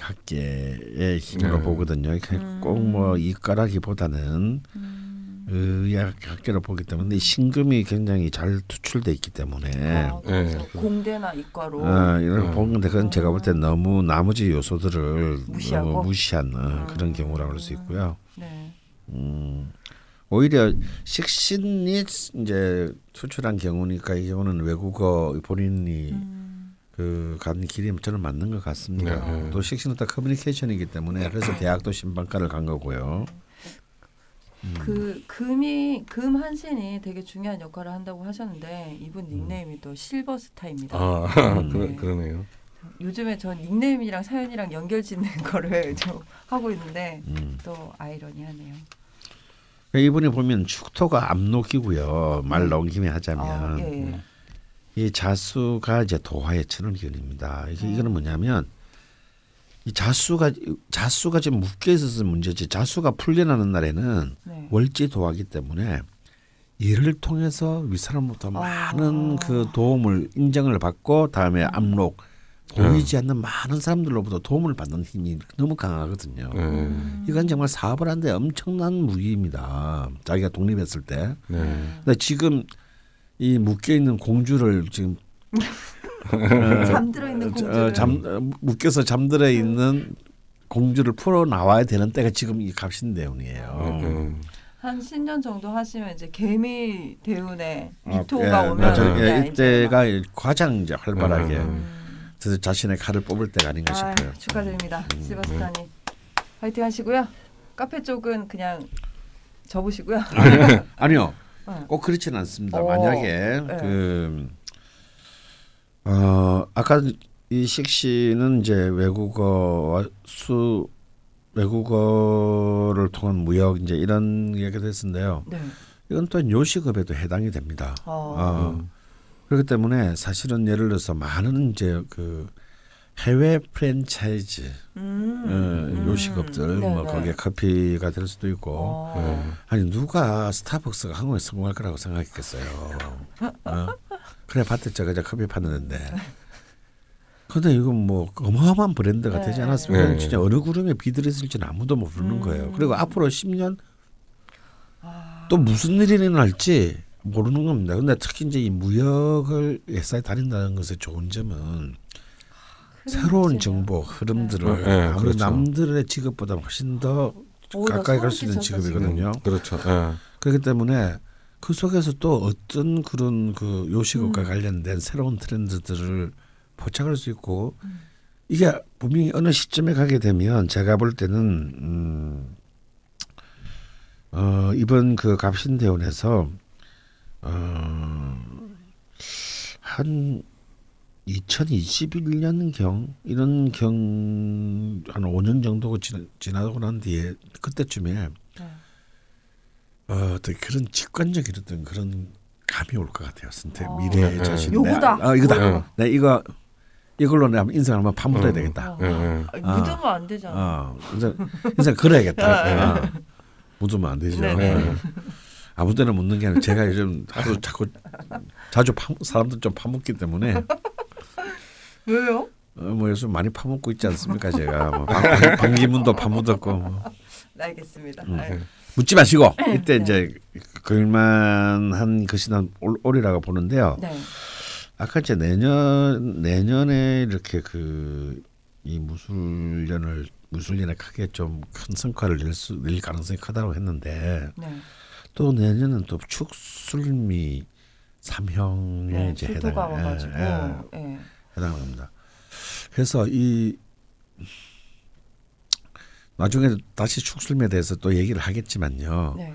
학계의 힘으로 네. 보거든요. 꼭뭐 이과라기보다는 음. 의학 학계로 보기 때문에 이 신금이 굉장히 잘 투출돼 있기 때문에 아, 네. 공대나 이과로 어, 이런 음. 보는데 그건 제가 볼 때 너무 나머지 요소들을 무시하고? 너무 무시한 어, 그런 음. 경우라고 할 수 있고요. 네. 음, 오히려 식신이 이제 투출한 경우니까 이 경우는 외국어 본인이 음. 그간 길이 저는 맞는 것 같습니다. 네. 또 식신은 또 커뮤니케이션이기 때문에 그래서 대학도 신방과를 간 거고요. 음. 그 금이 금 한신이 되게 중요한 역할을 한다고 하셨는데 이분 닉네임이 또 실버스타입니다. 아, 음. 그러, 그러 네요. 요즘에 전 닉네임이랑 사연이랑 연결짓는 거를 좀 하고 있는데 음. 또 아이러니하네요. 이분이 보면 축토가 압록이고요. 말 나온 김에 하자면 아, 예, 예. 이 자수가 이제 도화의 천을기운입니다. 이게 음. 이거는 뭐냐면 이 자수가 자수가 지금 묶여 있어서 문제지. 자수가 풀려나는 날에는 네. 월지 도화기 때문에 이를 통해서 윗사람부터 많은 그 도움을 인정을 받고 다음에 압록 보이지 않는 많은 사람들로부터 도움을 받는 힘이 너무 강하거든요. 네. 이건 정말 사업을 하는데 엄청난 무기입니다. 자기가 독립했을 때. 네. 근데 지금 이 묶여 있는 공주를 지금 잠들어 있는 어, 공주를 잠 어, 묶여서 잠들어 있는 공주를 풀어 나와야 되는 때가 지금 이 갑신대운이에요. 네. 한 10년 정도 하시면 이제 개미 대운에 아, 미토가 예, 오면 예, 이때가 가장 이제 활발하게 음. 그래서 자신의 칼을 뽑을 때가 아닌가 아, 싶어요. 축하드립니다. 음, 실버스타님 화이팅 하시고요. 카페 쪽은 그냥 접으시고요. 아니요, 어. 꼭 그렇지는 않습니다. 어, 만약에 네. 그 어, 아까 이 식 씨는 이제 외국어와 수 외국어를 통한 무역 이제 이런 얘기가 됐는데요. 네. 이건 또한 요식업에도 해당이 됩니다. 어. 어, 그렇기 때문에 사실은 예를 들어서 많은 이제 그 해외 프랜차이즈 음. 어, 요식업들 네, 뭐 네. 거기에 커피가 될 수도 있고 어. 네. 아니 누가 스타벅스가 한국에 성공할 거라고 생각했겠어요. 어? 그래 봤댔죠 그저 커피 파는데. 근데 이건 뭐 어마어마한 브랜드가 네. 되지 않았습니까? 네. 진짜 어느 구름에 비들었을지는 아무도 모르는 음. 거예요. 그리고 앞으로 10년 아. 또 무슨 일이 일어날지 모르는 겁니다. 근데 특히 이제 이 무역을 회사에 다닌다는 것의 좋은 점은 새로운. 정보 흐름들을 네. 네, 아무래도 그렇죠. 남들의 직업보다 훨씬 더 가까이 갈 수 있는 직업이거든요. 그렇죠. 예. 그렇기 때문에 그 속에서 또 어떤 그런 그 요식업과 음. 관련된 새로운 트렌드들을 포착할 수 있고 음. 이게 분명히 어느 시점에 가게 되면 제가 볼 때는 음, 어, 이번 그 갑신대원에서 어, 한 2021년 경 이런 경 한 5년 정도 지나, 지나 고 난 뒤에 그때쯤에 네. 어, 어떤 그런 직관적인 어떤 그런 감이 올 것 같아요. 선택 어. 미래의 네, 자신. 요거다. 내, 어, 이거다. 네. 내 이거 이걸로 내가 인생 한번 파묻어야 음. 되겠다. 어. 아. 묻으면 안 되잖아. 어, 인생 인생 그래야겠다. 네. 어. 묻으면 안 되죠. 네, 네. 어. 아무 때나 묻는 게 아니라 제가 요즘 하도 자꾸 자주 파, 사람들 좀 파묻기 때문에 왜요? 어, 뭐 요즘 많이 파묻고 있지 않습니까 제가 뭐 방, 방, 방기문도 파묻었고 뭐. 네, 알겠습니다. 음. 아유. 묻지 마시고 이때 네. 이제 그럴만한 것이나 올- 올이라고 보는데요. 네. 아까 이제 내년 내년에 이렇게 그 이 무술년을 무술년에 크게 좀 큰 성과를 낼 수 낼 가능성이 크다고 했는데 네. 또 내년은 또 축술미 삼형에 네. 이제 출토가 해당 와가지고. 예, 예, 예. 해당합니다. 그래서 이 나중에 다시 축술미에 대해서 또 얘기를 하겠지만요. 네.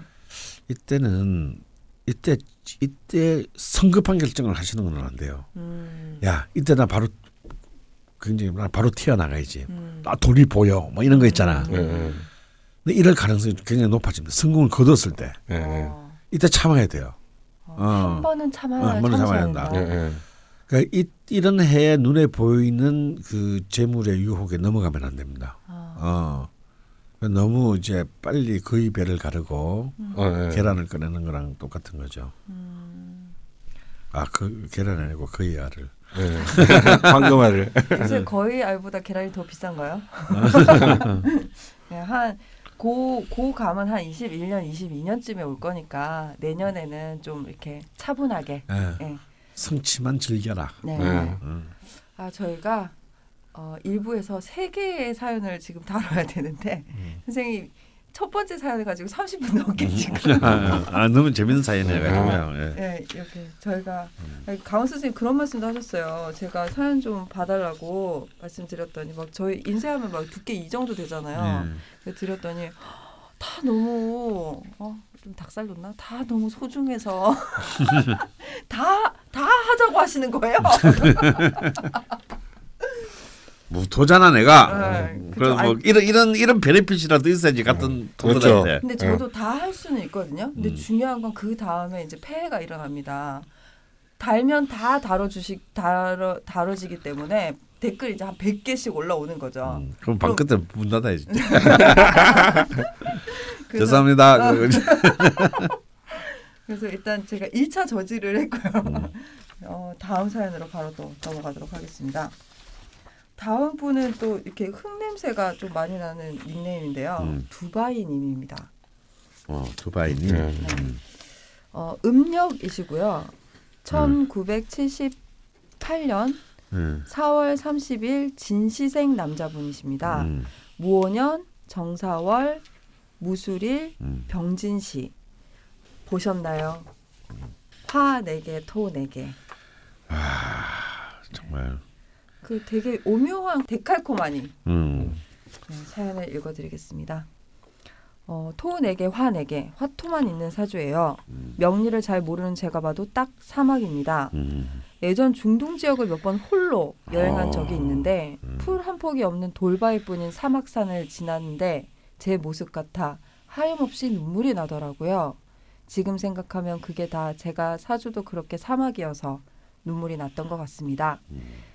이때는 이때 이때 성급한 결정을 하시는 건 안 돼요. 음. 야 이때 나 바로 굉장히 나 바로 튀어나가야지. 음. 나 돈이 보여. 뭐 이런 거 있잖아. 예, 예. 근데 이럴 가능성이 굉장히 높아집니다. 성공을 거뒀을 때 예, 예. 어. 이때 참아야 돼요. 어. 어. 한 번은 참아야 어, 한 번은 참아야 한다. 예, 된다. 예. 그러니까 이, 이런 해에 눈에 보이는 그 재물의 유혹에 넘어가면 안 됩니다. 아. 어. 너무 이제 빨리 거의 배를 가르고 어, 예. 계란을 꺼내는 거랑 똑같은 거죠. 음. 아, 그 계란 아니고 거의 알을. 예. 황금알을. 요새 거의 알보다 계란이 더 비싼가요? 네, 한 고 고 감은 한 21년, 22년쯤에 올 거니까 내년에는 좀 이렇게 차분하게. 예. 네. 성취만 즐겨라. 네. 네. 음. 아 저희가 어, 일부에서 세 개의 사연을 지금 다뤄야 되는데 음. 선생님 첫 번째 사연을 가지고 30분 넘게 지금. 아, 아, 너무 재밌는 사연이에요. 음. 예. 네, 이렇게 저희가 아니, 강원 선생님 그런 말씀도 하셨어요. 제가 사연 좀 봐달라고 말씀드렸더니 막 저희 인쇄하면 막 두께 이 정도 되잖아요. 예. 그래서 드렸더니 다 너무 어, 좀 닭살 돋나? 다 너무 소중해서 다 다 하자고 하시는 거예요. 무토잖아 내가. 네, 음, 그죠. 그래서 뭐 아니- 이런 이런 이런 베네핏이라도 있어야지 같은 그렇죠. 돈들한테. 근데 저도 다 할 수는 있거든요. 근데 음. 중요한 건 그 다음에 이제 폐해가 일어납니다. 달면 다 다뤄주시 다뤄 다뤄지기 때문에 댓글 이제 한 100개씩 올라오는 거죠. 음, 그럼 방 끝에 문 닫아야지. 죄송합니다. 아. 그- 그래서 일단 제가 1차 저지를 했고요. 음. 어, 다음 사연으로 바로 또 넘어가도록 하겠습니다. 다음 분은 또 이렇게 흙 냄새가 좀 많이 나는 닉네임인데요. 음. 두바이님입니다. 어, 두바이님. 네. 음. 어, 음력이시고요. 1978년 음. 4월 30일 진시생 남자분이십니다. 음. 무오년, 정사월, 무술일, 음. 병진시 보셨나요? 화 4개, 토 4개. 정말. 그 되게 오묘한 데칼코마니 음. 네, 사연을 읽어드리겠습니다. 어, 토 4개, 화 4개, 화토만 있는 사주예요. 명리를 잘 모르는 제가 봐도 딱 사막입니다. 음. 예전 중동 지역을 몇 번 홀로 여행한 어. 적이 있는데 음. 풀한 폭이 없는 돌바위 뿐인 사막산을 지났는데 제 모습 같아 하염없이 눈물이 나더라고요. 지금 생각하면 그게 다 제가 사주도 그렇게 사막이어서 눈물이 났던 것 같습니다.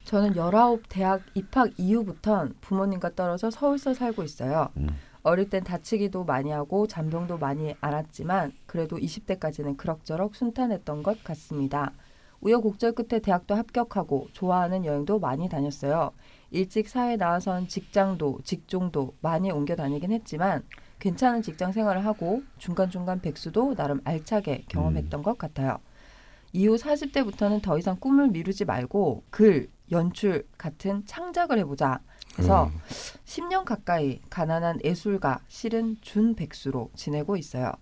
저는 19 대학 입학 이후부턴 부모님과 떨어져 서울서 살고 있어요. 음. 어릴 땐 다치기도 많이 하고 잔병도 많이 앓았지만 그래도 20대까지는 그럭저럭 순탄했던 것 같습니다. 우여곡절 끝에 대학도 합격하고 좋아하는 여행도 많이 다녔어요. 일찍 사회 나와선 직장도 직종도 많이 옮겨 다니긴 했지만 괜찮은 직장 생활을 하고 중간중간 백수도 나름 알차게 경험했던 것 같아요. 이후 40대부터는 더 이상 꿈을 미루지 말고 글, 연출 같은 창작을 해보자. 그래서 음. 10년 가까이 가난한 예술가, 실은 준백수로 지내고 있어요.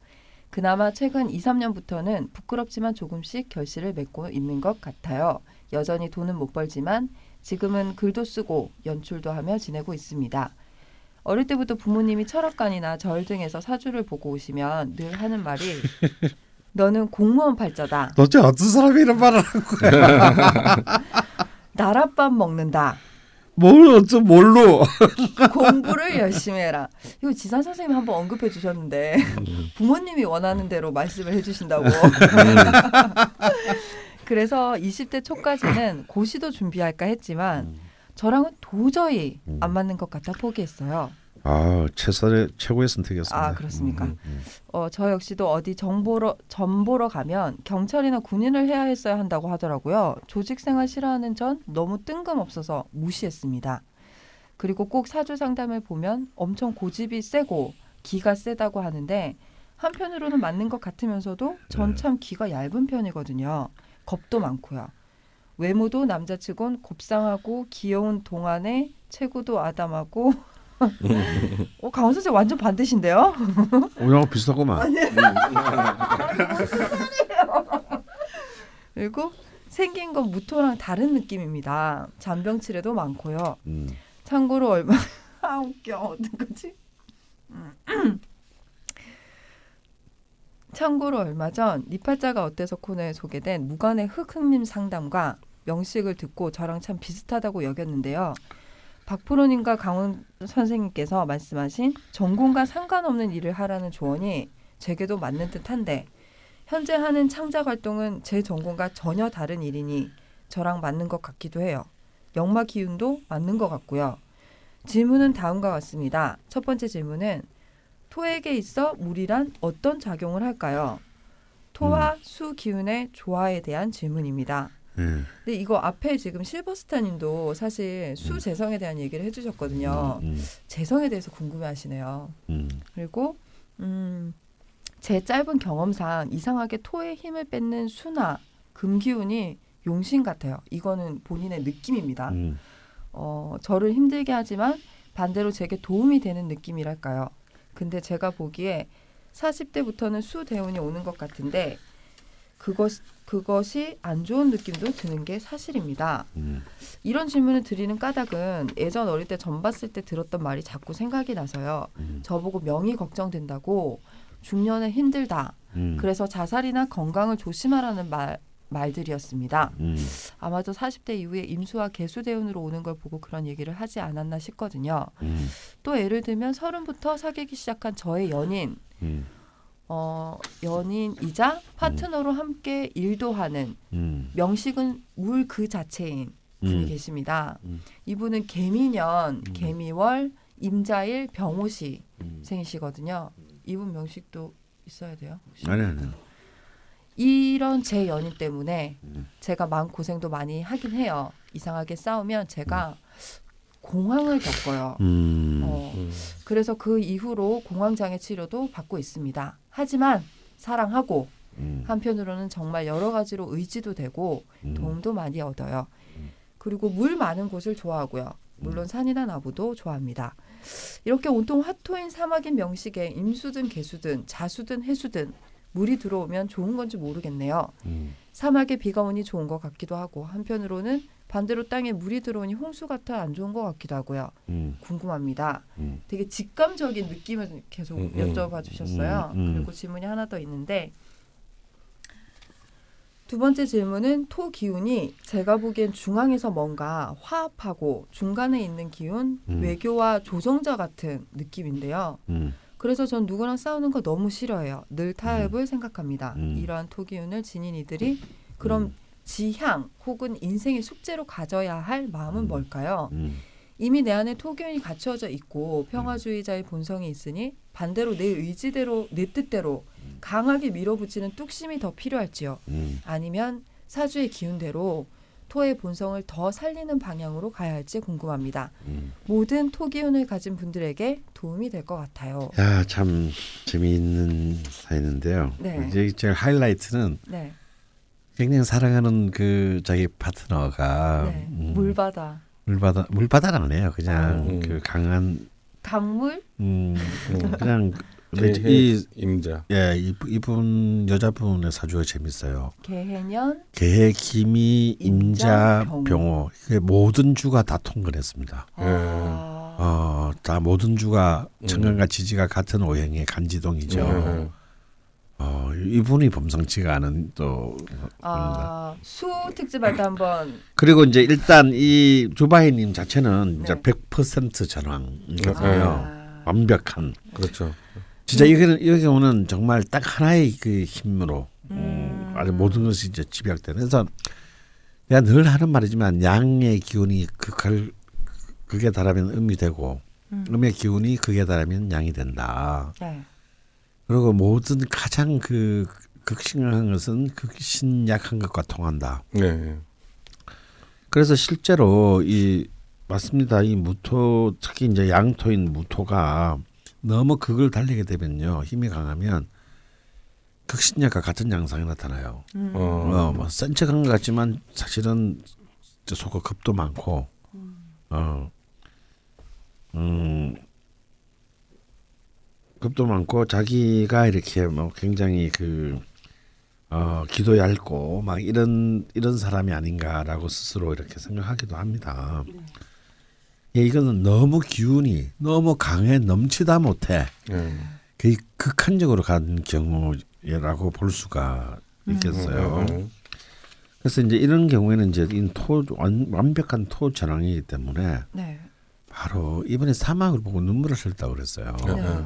그나마 최근 2, 3년부터는 부끄럽지만 조금씩 결실을 맺고 있는 것 같아요. 여전히 돈은 못 벌지만 지금은 글도 쓰고 연출도 하며 지내고 있습니다. 어릴 때부터 부모님이 철학관이나 절 등에서 사주를 보고 오시면 늘 하는 말이 너는 공무원 팔자다. 도대체 어떤 사람이 이런 말을 한 거야? 나랏밥 먹는다. 뭘 어쩌 뭘로? 공부를 열심히 해라. 이거 지산 선생님 한번 언급해 주셨는데 부모님이 원하는 대로 말씀을 해 주신다고. 그래서 20대 초까지는 고시도 준비할까 했지만 저랑은 도저히 안 맞는 것 같아 포기했어요. 아 최선의 최고의 선택이었습니다. 아 그렇습니까? 음, 음. 어, 저 역시도 어디 정보러 전보러 가면 경찰이나 군인을 해야 했어야 한다고 하더라고요. 조직 생활 싫어하는 전 너무 뜬금없어서 무시했습니다. 그리고 꼭 사주 상담을 보면 엄청 고집이 세고 기가 세다고 하는데 한편으로는 맞는 것 같으면서도 전 참 기가 얇은 편이거든요. 겁도 많고요. 외모도 남자치곤 곱상하고 귀여운 동안에 체구도 아담하고 어, 강원 선생 완전 반대신데요? 우리하고 비슷하구만. 그리고 생긴 건 무토랑 다른 느낌입니다. 잔병치레도 많고요. 음. 참고로 얼마 아 웃겨 어떡하지? 음. 참고로 얼마 전 니팔자가 어때서 코너에 소개된 무관의 흑흑님 상담과 명식을 듣고 저랑 참 비슷하다고 여겼는데요. 박프로님과 강원 선생님께서 말씀하신 전공과 상관없는 일을 하라는 조언이 제게도 맞는 듯한데 현재 하는 창작 활동은 제 전공과 전혀 다른 일이니 저랑 맞는 것 같기도 해요. 역마 기운도 맞는 것 같고요. 질문은 다음과 같습니다. 첫 번째 질문은 토에게 있어 물이란 어떤 작용을 할까요? 토와 수 기운의 조화에 대한 질문입니다. 예. 근데 이거 앞에 지금 실버스타님도 사실 수 재성에 대한 얘기를 해주셨거든요. 음, 재성에 대해서 궁금해하시네요. 음, 그리고 음, 제 짧은 경험상 이상하게 토의 힘을 뺏는 수나 금기운이 용신 같아요. 이거는 본인의 느낌입니다. 음, 어, 저를 힘들게 하지만 반대로 제게 도움이 되는 느낌이랄까요. 근데 제가 보기에 40대부터는 수 대운이 오는 것 같은데 그것 그것이 안 좋은 느낌도 드는 게 사실입니다. 음, 이런 질문을 드리는 까닭은 예전 어릴 때전 봤을 때 들었던 말이 자꾸 생각이 나서요. 음, 저보고 명이 걱정된다고 중년에 힘들다. 음, 그래서 자살이나 건강을 조심하라는 말 말들이었습니다. 음, 아마도 40대 이후에 임수와 개수 대운으로 오는 걸 보고 그런 얘기를 하지 않았나 싶거든요. 음, 또 예를 들면 서른부터 사귀기 시작한 저의 연인, 음, 어, 연인이자 파트너로 함께 일도 하는 음, 명식은 물 그 자체인 분이 음. 계십니다. 음. 이분은 개미년, 음. 개미월, 임자일, 병호시 음. 생이시거든요. 이분 명식도 있어야 돼요. 아니 아니. 이런 제 연인 때문에 음. 제가 마음 고생도 많이 하긴 해요. 이상하게 싸우면 제가 공황을 겪어요. 음, 어, 음. 그래서 그 이후로 공황장애 치료도 받고 있습니다. 하지만 사랑하고 음, 한편으로는 정말 여러 가지로 의지도 되고 음, 도움도 많이 얻어요. 음. 그리고 물 많은 곳을 좋아하고요. 물론 산이나 나무도 좋아합니다. 이렇게 온통 화토인 사막인 명식에 임수든 개수든 자수든 해수든 물이 들어오면 좋은 건지 모르겠네요. 음, 사막에 비가 오니 좋은 것 같기도 하고 한편으로는 반대로 땅에 물이 들어오니 홍수 같아 안 좋은 것 같기도 하고요. 음, 궁금합니다. 음. 되게 직감적인 느낌을 계속 음, 음. 여쭤봐 주셨어요. 음, 음. 그리고 질문이 하나 더 있는데 두 번째 질문은 토 기운이 제가 보기엔 중앙에서 뭔가 화합하고 중간에 있는 기운 음. 외교와 조정자 같은 느낌인데요. 음, 그래서 전 누구랑 싸우는 거 너무 싫어해요. 늘 타협을 생각합니다. 음. 이러한 토 기운을 지닌 이들이 그럼 지향 혹은 인생의 숙제로 가져야 할 마음은 음. 뭘까요? 음. 이미 내 안에 토기운이 갖춰져 있고 평화주의자의 본성이 있으니 반대로 내 의지대로 내 뜻대로 강하게 밀어붙이는 뚝심이 더 필요할지요. 음. 아니면 사주의 기운대로 토의 본성을 더 살리는 방향으로 가야 할지 궁금합니다. 음. 모든 토기운을 가진 분들에게 도움이 될 것 같아요. 야, 참 재미있는 사연인데요. 네. 이제 제일 하이라이트는 네, 굉장히 사랑하는 그 자기 파트너가 네. 음, 물바다, 물바다 물바다는 아니에요. 그냥 음. 그 강한 강물, 음, 음. 그냥 제이 임자. 예, 이, 이분 여자분의 사주가 재밌어요. 개해년, 개, 기미, 임자, 임자, 병호. 병호. 이게 모든 주가 다 통근했습니다. 예. 아, 어, 다 모든 주가 음. 천간과 지지가 같은 오행의 간지동이죠. 예. 어, 이분이 범상치가 않은 또 아, 수 특집할 때 한번 그리고 이제 일단 이 주바이님 자체는 이제 네. 100% 전황이거든요. 아, 완벽한. 그렇죠. 진짜 이거는 이 경우는 정말 딱 하나의 그 힘으로 음, 음. 아주 모든 것이 이제 집약되는. 그래서 내가 늘 하는 말이지만 양의 기운이 극할 극에 달하면 음이 되고 음. 음의 기운이 극에 달하면 양이 된다. 네. 그리고 모든 가장 그 극심한 것은 극신약한 것과 통한다. 네. 그래서 실제로 이 맞습니다. 이 무토 특히 이제 양토인 무토가 너무 극을 달리게 되면요 힘이 강하면 극신약과 같은 양상이 나타나요. 음. 어. 어, 뭐센 척한 것 같지만 사실은 속고 급도 많고, 어, 음, 급도 많고 자기가 이렇게 뭐 굉장히 그 어, 기도 얇고 막 이런 이런 사람이 아닌가라고 스스로 이렇게 생각하기도 합니다. 예, 이거는 너무 기운이 너무 강해 넘치다 못해 예. 거의 극한적으로 간 경우라고 볼 수가 있겠어요. 음. 그래서 이제 이런 경우에는 이제 완, 완벽한 토 전황이기 때문에 네. 바로 이번에 사막을 보고 눈물을 흘렸다고 그랬어요. 네. 네.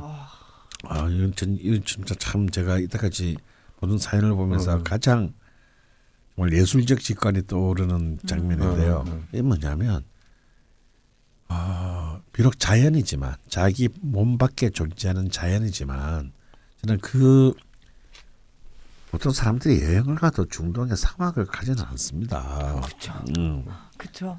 네. 아, 아, 이건, 전, 이건 진짜 참 제가 이때까지 모든 사연을 보면서 음. 가장 정말 예술적 직관이 떠오르는 장면인데요. 음, 음. 이게 뭐냐면 아, 비록 자연이지만 자기 몸 밖에 존재하는 자연이지만 저는 그 보통 사람들이 여행을 가도 중동의 사막을 가지는 않습니다. 그렇죠. 음. 그렇죠.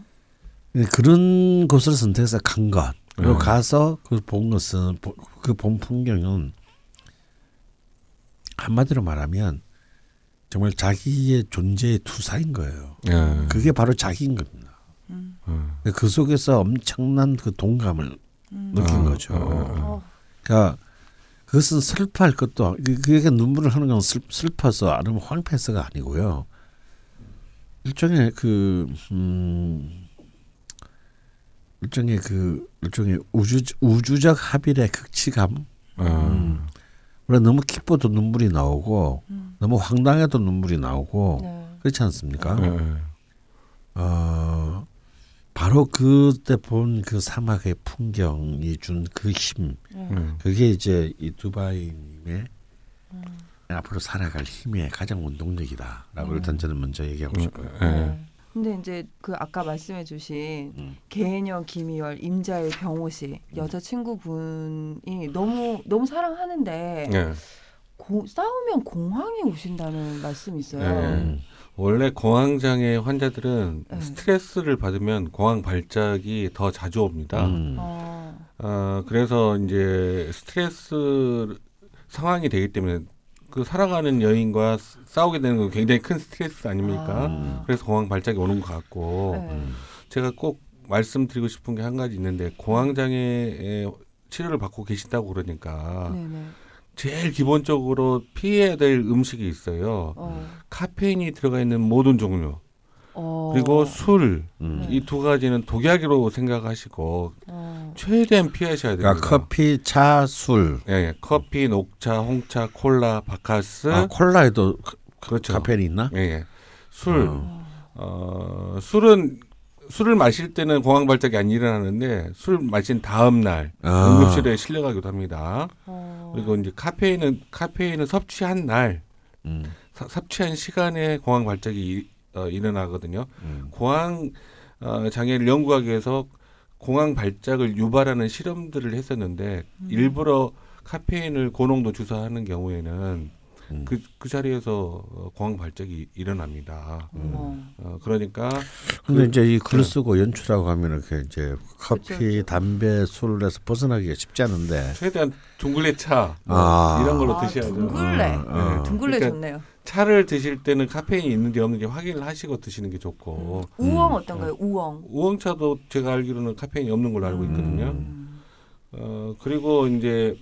그런 곳을 선택해서 간 것. 그리고 음. 가서 그 본 것은 그 본 풍경은 한마디로 말하면 정말 자기의 존재의 투사인 거예요. 예. 그게 바로 자기인 겁니다. 음. 음. 그 속에서 엄청난 그 동감을 음. 느낀 어, 거죠. 어, 어. 어, 그러니까 그것은 슬퍼할 것도 그- 그게 눈물을 하는 건 슬, 슬퍼서 아니면 황폐해서가 아니고요. 일종의 그 음, 일종의 그 일종의 우주 우주적 합일의 극치감. 음. 물론 너무 기뻐도 눈물이 나오고 음. 너무 황당해도 눈물이 나오고 네. 그렇지 않습니까? 예. 어, 바로 그때 본 그 사막의 풍경이 준 그 힘, 네. 음. 그게 이제 이 두바이님의 음. 앞으로 살아갈 힘의 가장 원동력이다라고 음. 일단 저는 먼저 얘기하고 음. 싶어요. 예. 네. 근데 이제 그 아까 말씀해주신 음. 개년 김희열 임자의 병호 씨 여자 친구분이 너무 너무 사랑하는데 예. 고, 싸우면 공황이 오신다는 말씀이 있어요. 네. 음. 원래 공황장애 환자들은 네. 스트레스를 받으면 공황 발작이 더 자주 옵니다. 음. 어, 어, 그래서 이제 스트레스 상황이 되기 때문에 그 살아가는 여인과 스- 싸우게 되는 건 굉장히 큰 스트레스 아닙니까? 아. 그래서 공황 발작이 오는 것 같고 네. 음. 제가 꼭 말씀드리고 싶은 게 한 가지 있는데 공황 장애 치료를 받고 계신다고 그러니까 네네. 제일 기본적으로 피해야 될 음식이 있어요. 어, 카페인이 들어가 있는 모든 종류 어, 그리고 술 음. 이두 가지는 독약으로 생각하시고 어, 최대한 피하셔야 됩니다. 그러니까 커피, 차, 술. 예, 예. 커피, 녹차, 홍차, 콜라, 바카스, 아, 콜라에도 카- 그렇죠. 카페인이 있나? 예, 예. 술, 어. 어, 술은 술을 마실 때는 공황 발작이 안 일어나는데 술 마신 다음 날 아. 응급실에 실려가기도 합니다. 어, 그리고 이제 카페인은 카페인은 섭취한 날 음. 사- 섭취한 시간에 공황 발작이 이- 어, 일어나거든요. 음. 공황 어, 장애를 연구하기 위해서 공황 발작을 유발하는 실험들을 했었는데 음. 일부러 카페인을 고농도 주사하는 경우에는 음. 그, 그 자리에서 어, 공황 발작이 일어납니다. 어머. 어, 그러니까 근데 그- 이제 이 글을 네. 쓰고 연출하고 하면 이렇게 이제 커피, 그렇죠. 담배, 술에서 벗어나기가 쉽지 않은데. 최대한 둥글레차 뭐 아. 이런 걸로 아, 드셔야죠. 둥글레. 어, 어. 둥글레 그러니까 좋네요. 차를 드실 때는 카페인이 있는지 없는지 확인을 하시고 드시는 게 좋고 우엉 음. 어떤가요? 우엉. 우엉차도 제가 알기로는 카페인이 없는 걸로 알고 있거든요. 음. 어 그리고 이제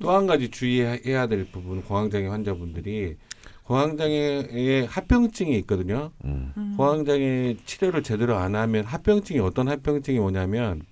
또 한 가지 주의해야 될 부분 공황장애 환자분들이 공황장애의 합병증이 있거든요. 음. 음. 공황장애 치료를 제대로 안 하면 합병증이 어떤 합병증이 오냐면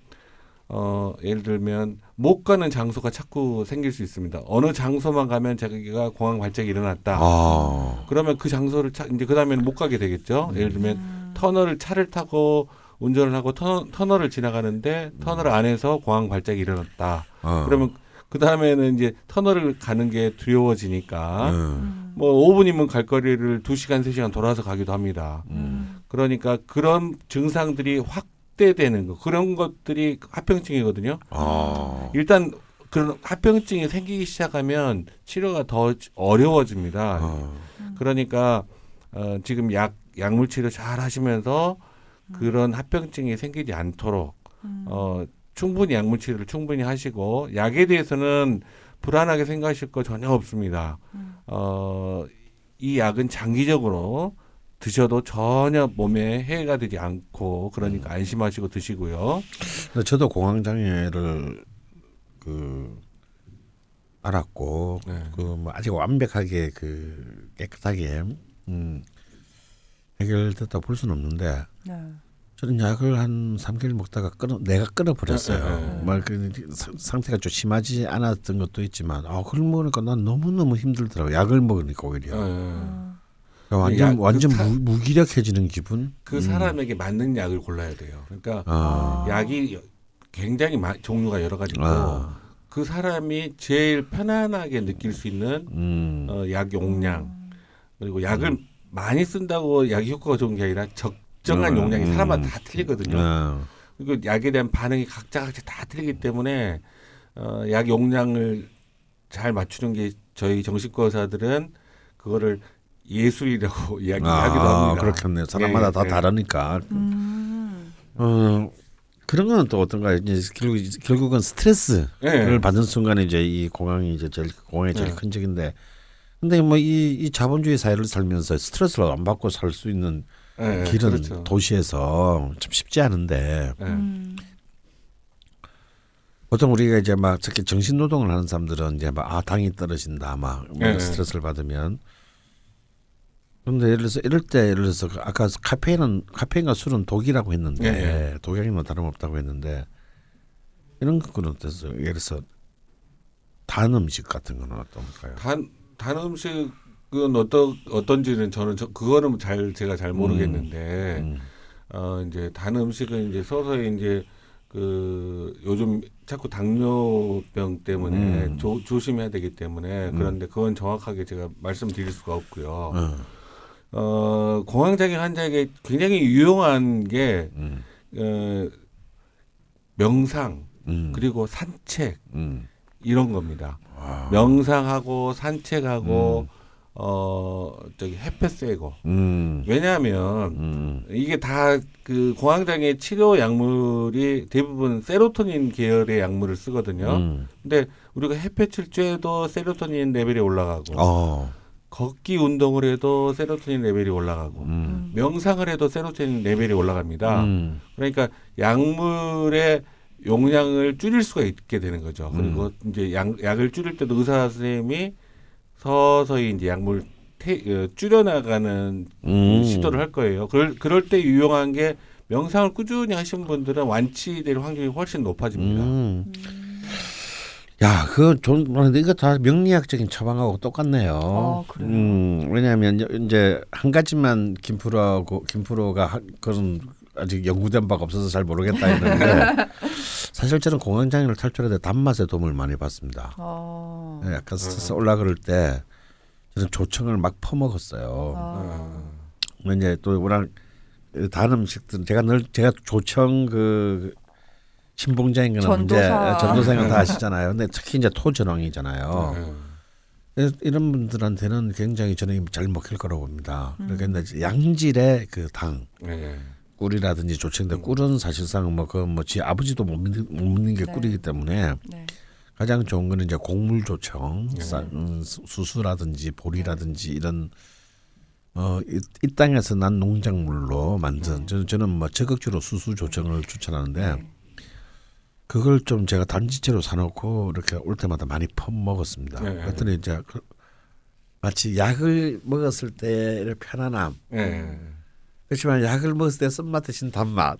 어 예를 들면 못 가는 장소가 자꾸 생길 수 있습니다. 어느 장소만 가면 자기가 공황 발작이 일어났다. 아. 그러면 그 장소를 차, 이제 그 다음에는 못 가게 되겠죠. 예를 들면 음. 터널을 차를 타고 운전을 하고 터, 터널 을 지나가는데 터널 안에서 공황 발작이 일어났다. 어. 그러면 그 다음에는 이제 터널을 가는 게 두려워지니까 음. 음. 뭐 5분이면 갈 거리를 2시간, 3시간 돌아서 가기도 합니다. 음. 그러니까 그런 증상들이 확 대되는 거 그런 것들이 합병증이거든요. 아. 일단 그런 합병증이 생기기 시작하면 치료가 더 어려워집니다. 어. 그러니까 어, 지금 약 약물 치료 잘 하시면서 그런 합병증이 생기지 않도록 음. 어, 충분히 약물 치료를 충분히 하시고 약에 대해서는 불안하게 생각하실 거 전혀 없습니다. 음. 어, 이 약은 장기적으로 드셔도 전혀 몸에 해가 되지 않고 그러니까 안심하시고 드시고요. 근데 저도 공황 장애를 그 알았고 네. 그뭐 아직 완벽하게 그 깨끗하게 음 해결됐다 볼 수는 없는데 네. 저는 약을 한 3개월 먹다가 끊어 내가 끊어 버렸어요. 네, 네, 네. 막그 상태가 좀 심하지 않았던 것도 있지만 아 그걸 먹으니까 난 너무 너무 힘들더라고. 약을 먹으니까 오히려 어, 음. 그러니까 완전 약, 그 완전 사- 무, 무기력해지는 기분. 그 사람에게 맞는 약을 골라야 돼요. 그러니까 아, 약이 굉장히 마, 종류가 여러 가지 있고 아, 그 사람이 제일 편안하게 느낄 수 있는 음, 어, 약 용량 그리고 약을 많이 쓴다고 약이 효과가 좋은 게 아니라 적정한 음, 용량이 음. 사람마다 다 틀리거든요. 아, 그리고 약에 대한 반응이 각자 각자 다 틀리기 때문에 어, 약 용량을 잘 맞추는 게 저희 정신과 의사들은 그거를 예술이라고 이야기하기도 아, 합니다. 그렇겠네요. 사람마다 네, 다 네. 다르니까. 음. 어 그런 거는 또 어떤가 이제 결국 결국은 스트레스를 네. 받는 순간에 이제 이 공황이 이제 제일 공황이 제일 네. 큰 적인데 근데 뭐이 이 자본주의 사회를 살면서 스트레스를 안 받고 살 수 있는 네, 길은 그렇죠. 도시에서 참 쉽지 않은데 네. 음. 보통 우리가 이제 막 특히 정신 노동을 하는 사람들은 이제 막 아 당이 떨어진다 막. 스트레스를 받으면 그런데 예를 들어서 이럴 때 예를 들어서 그 아까 카페인은 카페인과 술은 독이라고 했는데 네. 독약이나 다름없다고 했는데 이런 거는 어땠어요? 예를 들어서 단 음식 같은 거는 어떤가요? 단, 단 음식은 어떤 어떤지는 저는 저, 그거는 잘 제가 잘 모르겠는데 음. 어 이제 단 음식은 이제 서서히 이제 그 요즘 자꾸 당뇨병 때문에 음. 조, 조심해야 되기 때문에 음. 그런데 그건 정확하게 제가 말씀드릴 수가 없고요. 어. 어 공황장애 환자에게 굉장히 유용한 게 음. 어, 명상 음. 그리고 산책 음. 이런 겁니다. 와. 명상하고 산책하고 음. 어 저기 햇볕 쐬고 음. 왜냐하면 음. 이게 다 그 공황장애 치료 약물이 대부분 세로토닌 계열의 약물을 쓰거든요. 음. 근데 우리가 햇볕을 쬐도 세로토닌 레벨이 올라가고 어. 걷기 운동을 해도 세로토닌 레벨이 올라가고 음. 명상을 해도 세로토닌 레벨이 올라갑니다. 음. 그러니까 약물의 용량을 줄일 수가 있게 되는 거죠. 그리고 음. 이제 약, 약을 줄일 때도 의사 선생님이 서서히 이제 약물 태, 어, 줄여나가는 음. 시도를 할 거예요. 그럴, 그럴 때 유용한 게 명상을 꾸준히 하신 분들은 완치될 확률이 훨씬 높아집니다. 음. 야, 그거 좀 근데 이거 다 명리학적인 처방하고 똑같네요. 어? 음, 왜냐하면 이제 한 가지만 김프로하고 김프로가 하- 그런 아직 연구된 바가 없어서 잘 모르겠다 했는데 사실 저는 공황장애를 탈출할 때 단맛의 도움을 많이 받습니다. 어. 예, 약간 스트레스 올라 그럴 때 저는 조청을 막 퍼먹었어요. 아. 어. 이제 또 워낙 다른 음식들 제가 늘 제가 조청 그 신봉자인 거는 이제 전도사. 전도사인 다 아시잖아요. 근데 특히 이제 토전왕이잖아요. 네. 이런 분들한테는 굉장히 저는 잘 먹힐 거라고 봅니다. 그러니까 이제 양질의 그 당, 네. 꿀이라든지 조청인데 꿀은 사실상 뭐그뭐지 아버지도 못 먹는, 못 먹는 게 네. 꿀이기 때문에 네. 가장 좋은 거는 이제 곡물 조청, 네. 쌀, 음, 수- 수수라든지 보리라든지 이런 어, 이, 이 땅에서 난 농작물로 만든 저는 저는 뭐 적극적으로 수수 조청을 추천하는데 네. 그걸 좀 제가 단지채로 사놓고 이렇게 올 때마다 많이 퍼 먹었습니다. 네. 그랬더니 이제 그- 마치 약을 먹었을 때의 편안함. 네. 그렇지만 약을 먹었을 때 쓴맛 대신 단맛.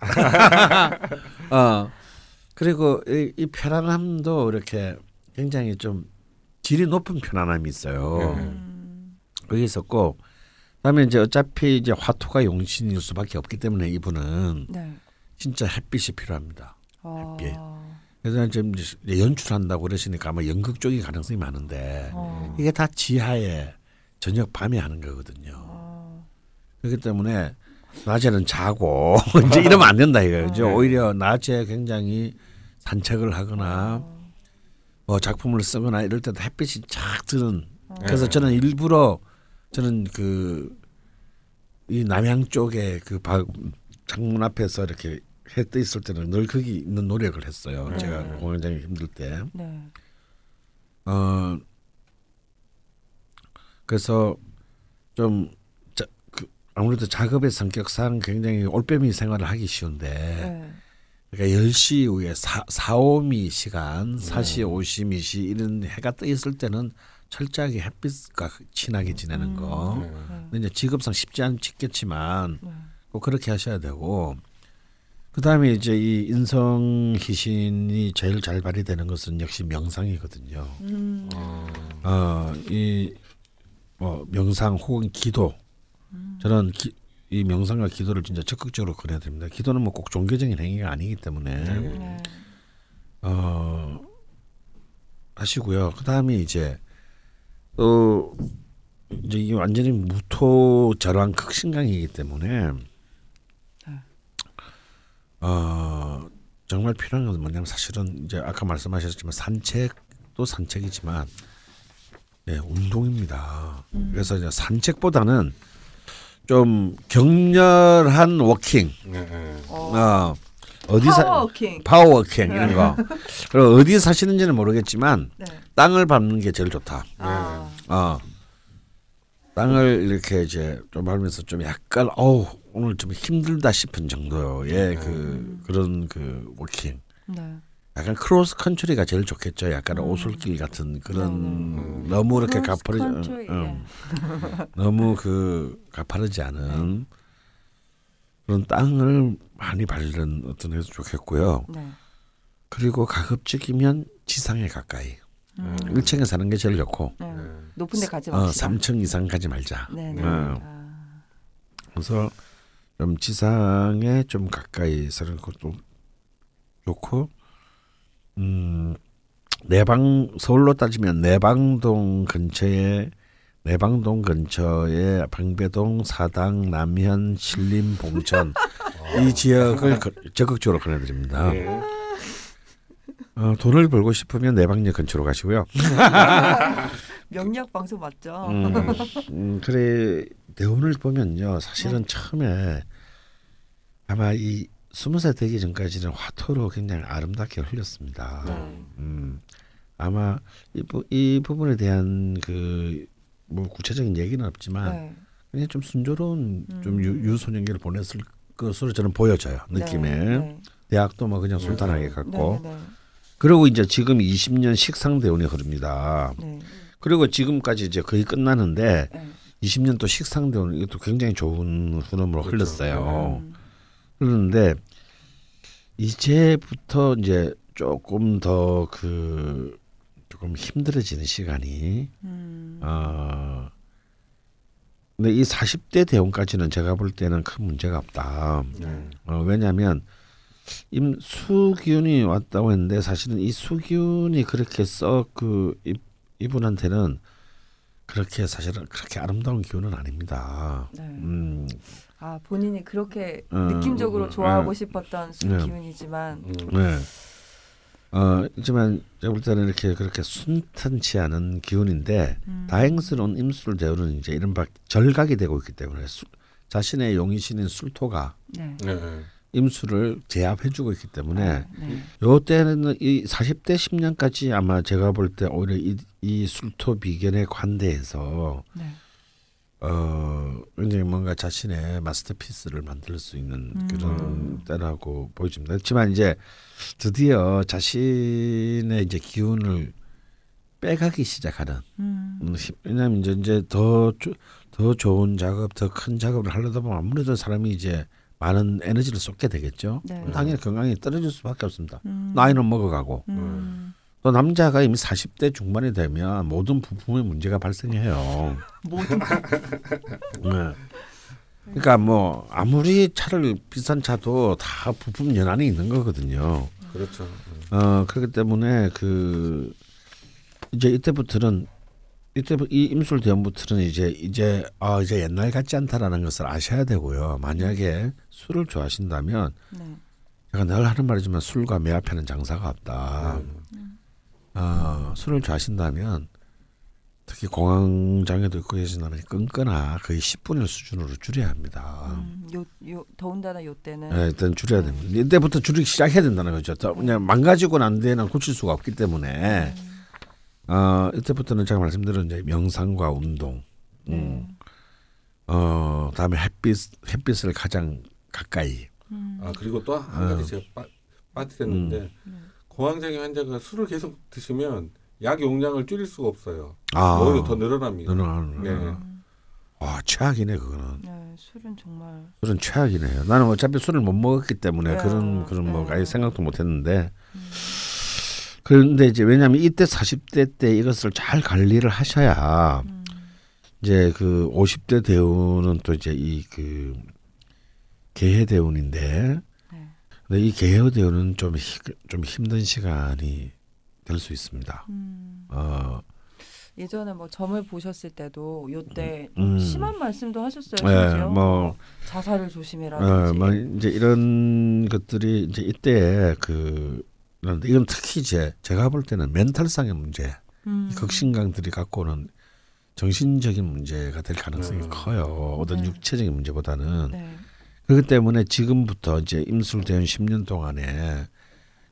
어 그리고 이, 이 편안함도 이렇게 굉장히 좀 질이 높은 편안함이 있어요. 음. 그게 있었고 그다음에 이제 어차피 이제 화토가 용신일 수밖에 없기 때문에 이분은 네. 진짜 햇빛이 필요합니다. 어. 햇빛. 그래서 지금 연출한다고 그러시니까 아마 연극 쪽이 가능성이 많은데 어. 이게 다 지하에 저녁 밤에 하는 거거든요. 어. 그렇기 때문에 낮에는 자고 이제 이러면 안 된다 이거죠. 네. 오히려 낮에 굉장히 산책을 하거나 뭐 작품을 쓰거나 이럴 때도 햇빛이 쫙 드는. 그래서 네. 저는 일부러 저는 그 이 남양 쪽에 그 바- 창문 앞에서 이렇게 해 떠 있을 때는 늘 거기 있는 노력을 했어요. 네. 제가 공연장이 힘들 때. 네. 어 그래서 좀 자, 그 아무래도 작업의 성격상 굉장히 올빼미 생활을 하기 쉬운데 네. 그러니까 10시 이후에 사, 사오미 시간, 사시 오시미 시 이런 해가 떠 있을 때는 철저하게 햇빛과 친하게 지내는 거. 네. 네. 근데 이제 직업상 쉽지 않겠지만 네. 꼭 그렇게 하셔야 되고 그다음에 이제 이 인성 희신이 제일 잘 발휘되는 것은 역시 명상이거든요. 음. 어, 어이뭐 명상 혹은 기도 저는 기, 이 명상과 기도를 진짜 적극적으로 권해야 됩니다. 기도는 뭐 꼭 종교적인 행위가 아니기 때문에 네. 어 하시고요. 그 다음에 이제 또 이제 이게 완전히 무토 절왕 극신강이기 때문에 어 정말 필요한 건 뭐냐면 사실은 이제 아까 말씀하셨지만 산책도 산책이지만 네, 운동입니다. 그래서 이제 산책보다는 좀 격렬한 walking, 네. 네. 어, 어디 사 power walking. power walking 이런 거. 그리고 어디 사시는지는 모르겠지만 네. 땅을 밟는 게 제일 좋다. 아. 어. 땅을 이렇게 이제 좀 밟으면서 좀 약간 어우 오늘 좀 힘들다 싶은 정도의 그 그런 그 walking. 네. 약간 크로스 컨트리가 제일 좋겠죠. 약간 오솔길 같은 그런 너무 이렇게 가파르지 컨트리, 응, 응. 너무 그 가파르지 않은 그런 땅을 많이 밟는 어떤 해도 좋겠고요. 네. 그리고 가급적이면 지상에 가까이 음. 1층에 사는 게 제일 좋고 네. 네. 높은 데 가지 어, 맙시다. 3층 이상 가지 말자. 네, 네. 어. 아. 그래서 좀 지상에 좀 가까이 사는 것도 좋고 음 내방 서울로 따지면 내방동 근처에 내방동 근처에 방배동, 사당, 남현, 신림, 봉천 이 지역을 거- 적극적으로 권해드립니다. 네. 어, 돈을 벌고 싶으면 내방역 근처로 가시고요. 명략 방송 맞죠? 음, 음, 그래 대운을 보면요 사실은 처음에 아마 이 스무 살 되기 전까지는 화토로 굉장히 아름답게 흘렸습니다. 네. 음, 아마 이, 부, 이 부분에 대한 그 뭐 구체적인 얘기는 없지만 네. 그냥 좀 순조로운 좀 음. 유, 유소년기를 보냈을 것으로 저는 보여져요 느낌에 네. 대학도 뭐 그냥 순탄하게 갔고 네. 네. 그리고 이제 지금 20년 식상 대운이 흐릅니다. 네. 그리고 지금까지 이제 거의 끝나는데 네. 20년 또 식상 대운 이것도 굉장히 좋은 흐름으로 그렇죠. 흘렀어요. 음. 그런데 이제부터 이제 조금 더 그 조금 힘들어지는 시간이 음. 어 근데 이 40대 대운까지는 제가 볼 때는 큰 문제가 없다. 네. 어, 왜냐하면 임 수균이 왔다고 했는데 사실은 이 수균이 그렇게 썩그 이분한테는 그렇게 사실은 그렇게 아름다운 기운은 아닙니다. 네. 음, 아 본인이 그렇게 어, 느낌적으로 어, 좋아하고 어. 싶었던 술 네. 기운이지만 음. 네. 어, 하지만 제가 볼 때는 이렇게 그렇게 순탄치 않은 기운인데 음. 다행스러운 임술 대우는 이제 이른바 절각이 되고 있기 때문에 수, 자신의 용의신인 술토가 네. 네. 임수를 제압해주고 있기 때문에 네. 요 때는 이 40대 10년까지 아마 제가 볼 때 오히려 이, 이 술토 비견에 관대해서 네. 어 굉장히 뭔가 자신의 마스터피스를 만들 수 있는 그런 음. 때라고 보여집니다. 그렇지만 이제 드디어 자신의 이제 기운을 빼가기 시작하는 음. 음, 시- 왜냐하면 이제 이제 더더 좋은 작업, 더 큰 작업을 하려다 보면 아무래도 사람이 이제 많은 에너지를 쏟게 되겠죠. 네. 당연히 건강이 떨어질 수밖에 없습니다. 음. 나이는 먹어가고 음. 또 남자가 이미 40대 중반이 되면 모든 부품에 문제가 발생해요. 모든 네. 그러니까 뭐 아무리 차를 비싼 차도 다 부품 연한이 있는 거거든요. 그렇죠. 어 그렇기 때문에 그 이제 이때부터는 이때부 이 임술 대원부터는 이제 이제 아 이제 옛날 같지 않다라는 것을 아셔야 되고요. 만약에 술을 좋아하신다면 네. 제가 늘 하는 말이지만 술과 매 앞에는 장사가 없다. 어, 술을 좋아하신다면 특히 공황장애도 있고 계신다면 끊거나 거의 10분의 수준으로 줄여야 합니다. 음, 요, 요 더군다나 요 때는 네, 일단 줄여야 됩니다. 이때부터 줄이기 시작해야 된다는 거죠. 더 그냥 망가지고 난 뒤에는 고칠 수가 없기 때문에 어, 이때부터는 제가 말씀드린 이제 명상과 운동, 음, 네. 어, 다음에 햇빛 햇빛을 가장 가까이. 음. 아 그리고 또 한 가지 어. 제가 빠, 빠뜨렸는데 음. 공황장애 환자가 술을 계속 드시면 약 용량을 줄일 수가 없어요. 아, 오히려 더 늘어납니다. 늘어나는. 네. 음. 와 최악이네 그거는. 네, 술은 정말 술은 최악이네요. 나는 어차피 술을 못 먹었기 때문에 네. 그런 그런 뭐 네. 아예 생각도 못했는데. 음. 그런데 이제 왜냐하면 이때 40대 때 이것을 잘 관리를 하셔야 음. 이제 그 50대 대우는 또 이제 이 그 개해 대운인데 네. 근데 이 개해 대운은 좀, 히, 좀 힘든 시간이 될 수 있습니다. 음. 어, 예전에 뭐 점을 보셨을 때도 요때 음. 심한 말씀도 하셨어요. 예, 심지어 뭐, 자살을 조심해라든지. 어, 뭐 이제 이런 것들이 이제 이때 그 그런데 이건 특히 이제 제가 볼 때는 멘탈상의 문제, 음. 이 극신강들이 갖고 오는 정신적인 문제가 될 가능성이 음. 커요. 어떤 네. 육체적인 문제보다는 네. 그렇기 때문에 지금부터 이제 임술대원 10년 동안에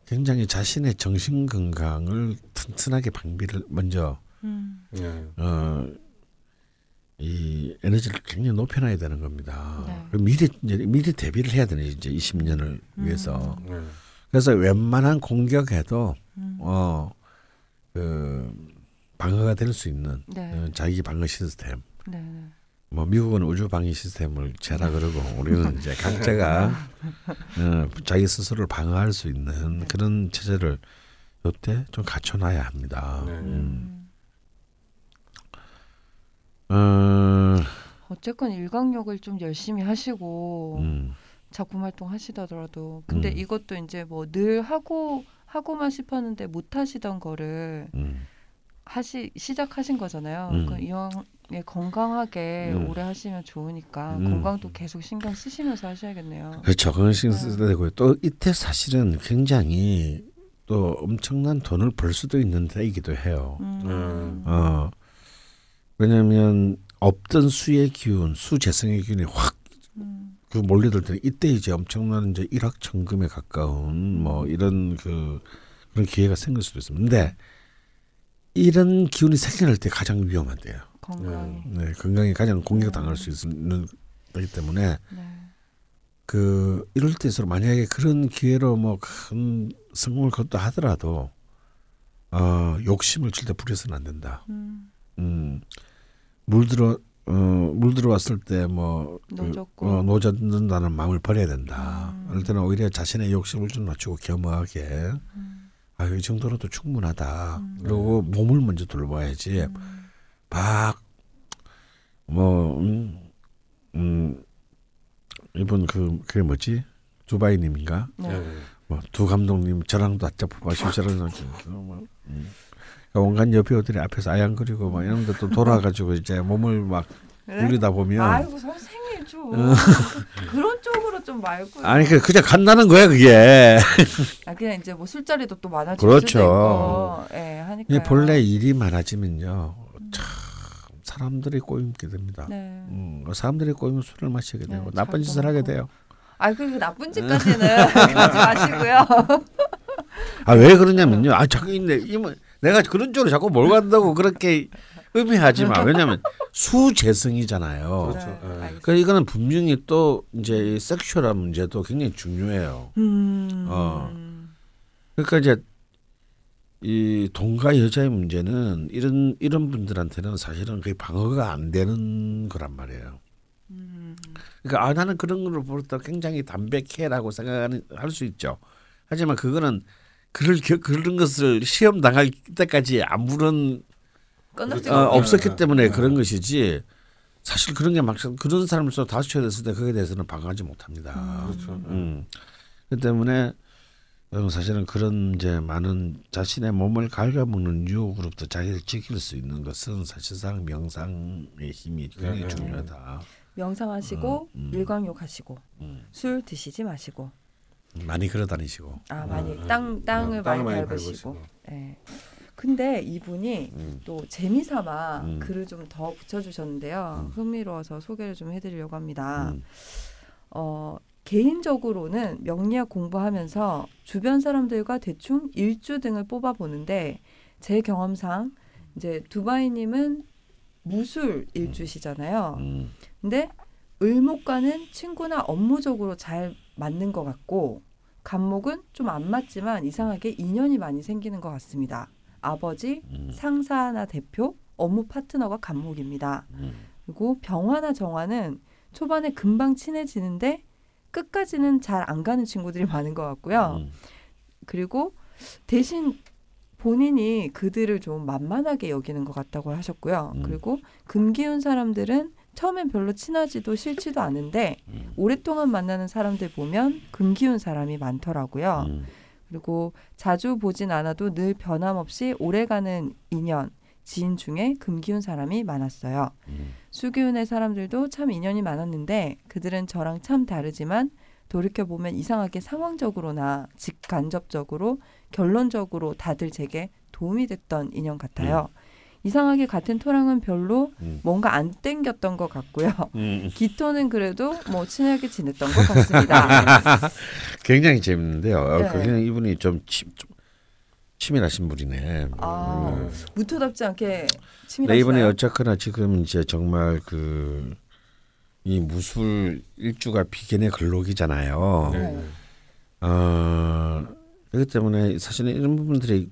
굉장히 자신의 정신 건강을 튼튼하게 방비를 먼저 음. 네. 어, 이 에너지를 굉장히 높여놔야 되는 겁니다. 네. 미리 이제 미리 대비를 해야 되는 이제 20년을 위해서. 네. 그래서 웬만한 공격에도 음. 어그 방어가 될 수 있는 네. 어, 자기 방어 시스템. 네. 네. 뭐 미국은 우주 방위 시스템을 제라 그러고 우리는 이제 각자가 어, 자기 스스로를 방어할 수 있는 그런 체제를 요때 좀 갖춰놔야 합니다. 네. 음. 음. 어, 어쨌건 일광욕을 좀 열심히 하시고 음, 작품 활동 하시더라도 근데 음. 이것도 이제 뭐 늘 하고 하고만 싶었는데 못 하시던 거를 음. 하시 시작하신 거잖아요. 음. 그 이왕에 건강하게 음. 오래 하시면 좋으니까 음. 건강도 계속 신경 쓰시면서 하셔야겠네요. 그렇죠. 그건 신경 네. 써야 되고요. 또 이때 사실은 굉장히 또 엄청난 돈을 벌 수도 있는 때이기도 해요. 음. 어, 왜냐하면 없던 수의 기운, 수재성의 기운이 확 음. 그 몰려들 때 이때 이제 엄청난 이제 일확천금에 가까운 뭐 이런 그 그런 기회가 생길 수도 있습니다. 근데 이런 기운이 생겨날 때 가장 위험한 때예요. 건강이. 네, 건강에 가장 공격당할 수 있는 때이기 때문에 네. 그 이럴 때일수록 만약에 그런 기회로 뭐 큰 성공을 거뒀다 하더라도 어 욕심을 절대 부려서는 안 된다. 음. 음 물들어 어 물 들어왔을 때뭐 노젓고. 어, 노젓는다는 마음을 버려야 된다. 음. 그럴 때는 오히려 자신의 욕심을 좀 낮추고 겸허하게 음. 아유 이 정도로도 충분하다. 음. 그리고 몸을 먼저 돌봐야지. 음. 막뭐 음, 음, 이분 그 그게 뭐지 두바이님인가 네. 네. 뭐두 감독님 저랑도 아짜 뽑아시고 저랑 뭐, 음. 온갖 여배우들이 앞에서 아양거리고 막 이런 데 또 돌아가지고 이제 몸을 막 네? 굴리다 보면 아이고 선생님 좀 그런 쪽으로 좀 말고 아니 그 그냥 간다는 거야 그게. 아 그냥 이제 뭐 술자리도 또 많아질 그렇죠. 예 하니까 이게 본래 일이 많아지면요 참 사람들이 꼬임게 됩니다. 네. 음, 사람들이 꼬이면 술을 마시게 되고 네, 나쁜 짓을 하게. 돼요. 아, 그 나쁜 짓까지는 그러지 마시고요. 아 왜 그러냐면요. 아 자꾸 있네. 이모 내가 그런 쪽으로 자꾸 몰고 간다고 그렇게 의미하지 마. 왜냐하면 수재성이잖아요. 그렇죠. 네, 예. 알겠습니다. 그 이거는 분명히 또 이제 이 섹슈얼한 문제도 굉장히 중요해요. 음. 어. 그러니까 이제 이 동과 여자의 문제는 이런 이런 분들한테는 사실은 거의 방어가 안 되는 거란 말이에요. 음. 그러니까 아 나는 그런 거를 볼때 굉장히 담백해라고 생각하는 할 수 있죠. 하지만 그거는 그럴 겨- 그런 것을 시험 당할 때까지 아무런 어, 없었기 네. 때문에 네. 그런 것이지. 사실 그런 게 막상 그런 사람을 또 다수쳐야 됐을 때 그에 대해서는 방어하지 못합니다. 그렇죠. 음. 그 때문에 어, 사실은 그런 이제 많은 자신의 몸을 갉아먹는 유혹으로부터 자기를 지킬 수 있는 것은 사실상 명상의 힘이 굉장히 네, 네. 중요하다. 명상하시고 음, 음. 일광욕 하시고 음. 술 드시지 마시고 많이 걸어 다니시고. 아 많이 음, 땅 음. 땅을 음, 많이 밟으시고. 예. 근데 이분이 음. 또 재미삼아 음. 글을 좀 더 붙여주셨는데요. 흥미로워서 소개를 좀 해드리려고 합니다. 음. 어, 개인적으로는 명리학 공부하면서 주변 사람들과 대충 일주 등을 뽑아 보는데 제 경험상 이제 두바이님은 무술 일주시잖아요. 음. 근데 을목과는 친구나 업무적으로 잘 맞는 것 같고 간목은 좀 안 맞지만 이상하게 인연이 많이 생기는 것 같습니다. 아버지, 음. 상사나 대표, 업무 파트너가 간목입니다. 음. 그리고 병화나 정화는 초반에 금방 친해지는데 끝까지는 잘 안 가는 친구들이 많은 것 같고요. 음. 그리고 대신 본인이 그들을 좀 만만하게 여기는 것 같다고 하셨고요. 음. 그리고 금기운 사람들은 처음엔 별로 친하지도 싫지도 않은데 음. 오랫동안 만나는 사람들 보면 금기운 사람이 많더라고요. 음. 그리고 자주 보진 않아도 늘 변함없이 오래가는 인연, 지인 중에 금기운 사람이 많았어요. 음. 수기운의 사람들도 참 인연이 많았는데 그들은 저랑 참 다르지만 돌이켜 보면 이상하게 상황적으로나 직간접적으로 결론적으로 다들 제게 도움이 됐던 인연 같아요. 이상하게 같은 토랑은 별로 음. 뭔가 안 땡겼던 것 같고요. 음. 기토는 그래도 뭐 친하게 지냈던 것 같습니다. 굉장히 재밌는데요. 어, 네. 그냥 이분이 좀, 치, 좀 치밀하신 분이네. 아, 음. 무토답지 않게 네, 치밀하시나요? 이번에 어쨌거나 지금 이제 정말 그 이 무술 일주가 비견의 근록이잖아요. 네. 어, 그렇기 때문에 사실은 이런 부분들이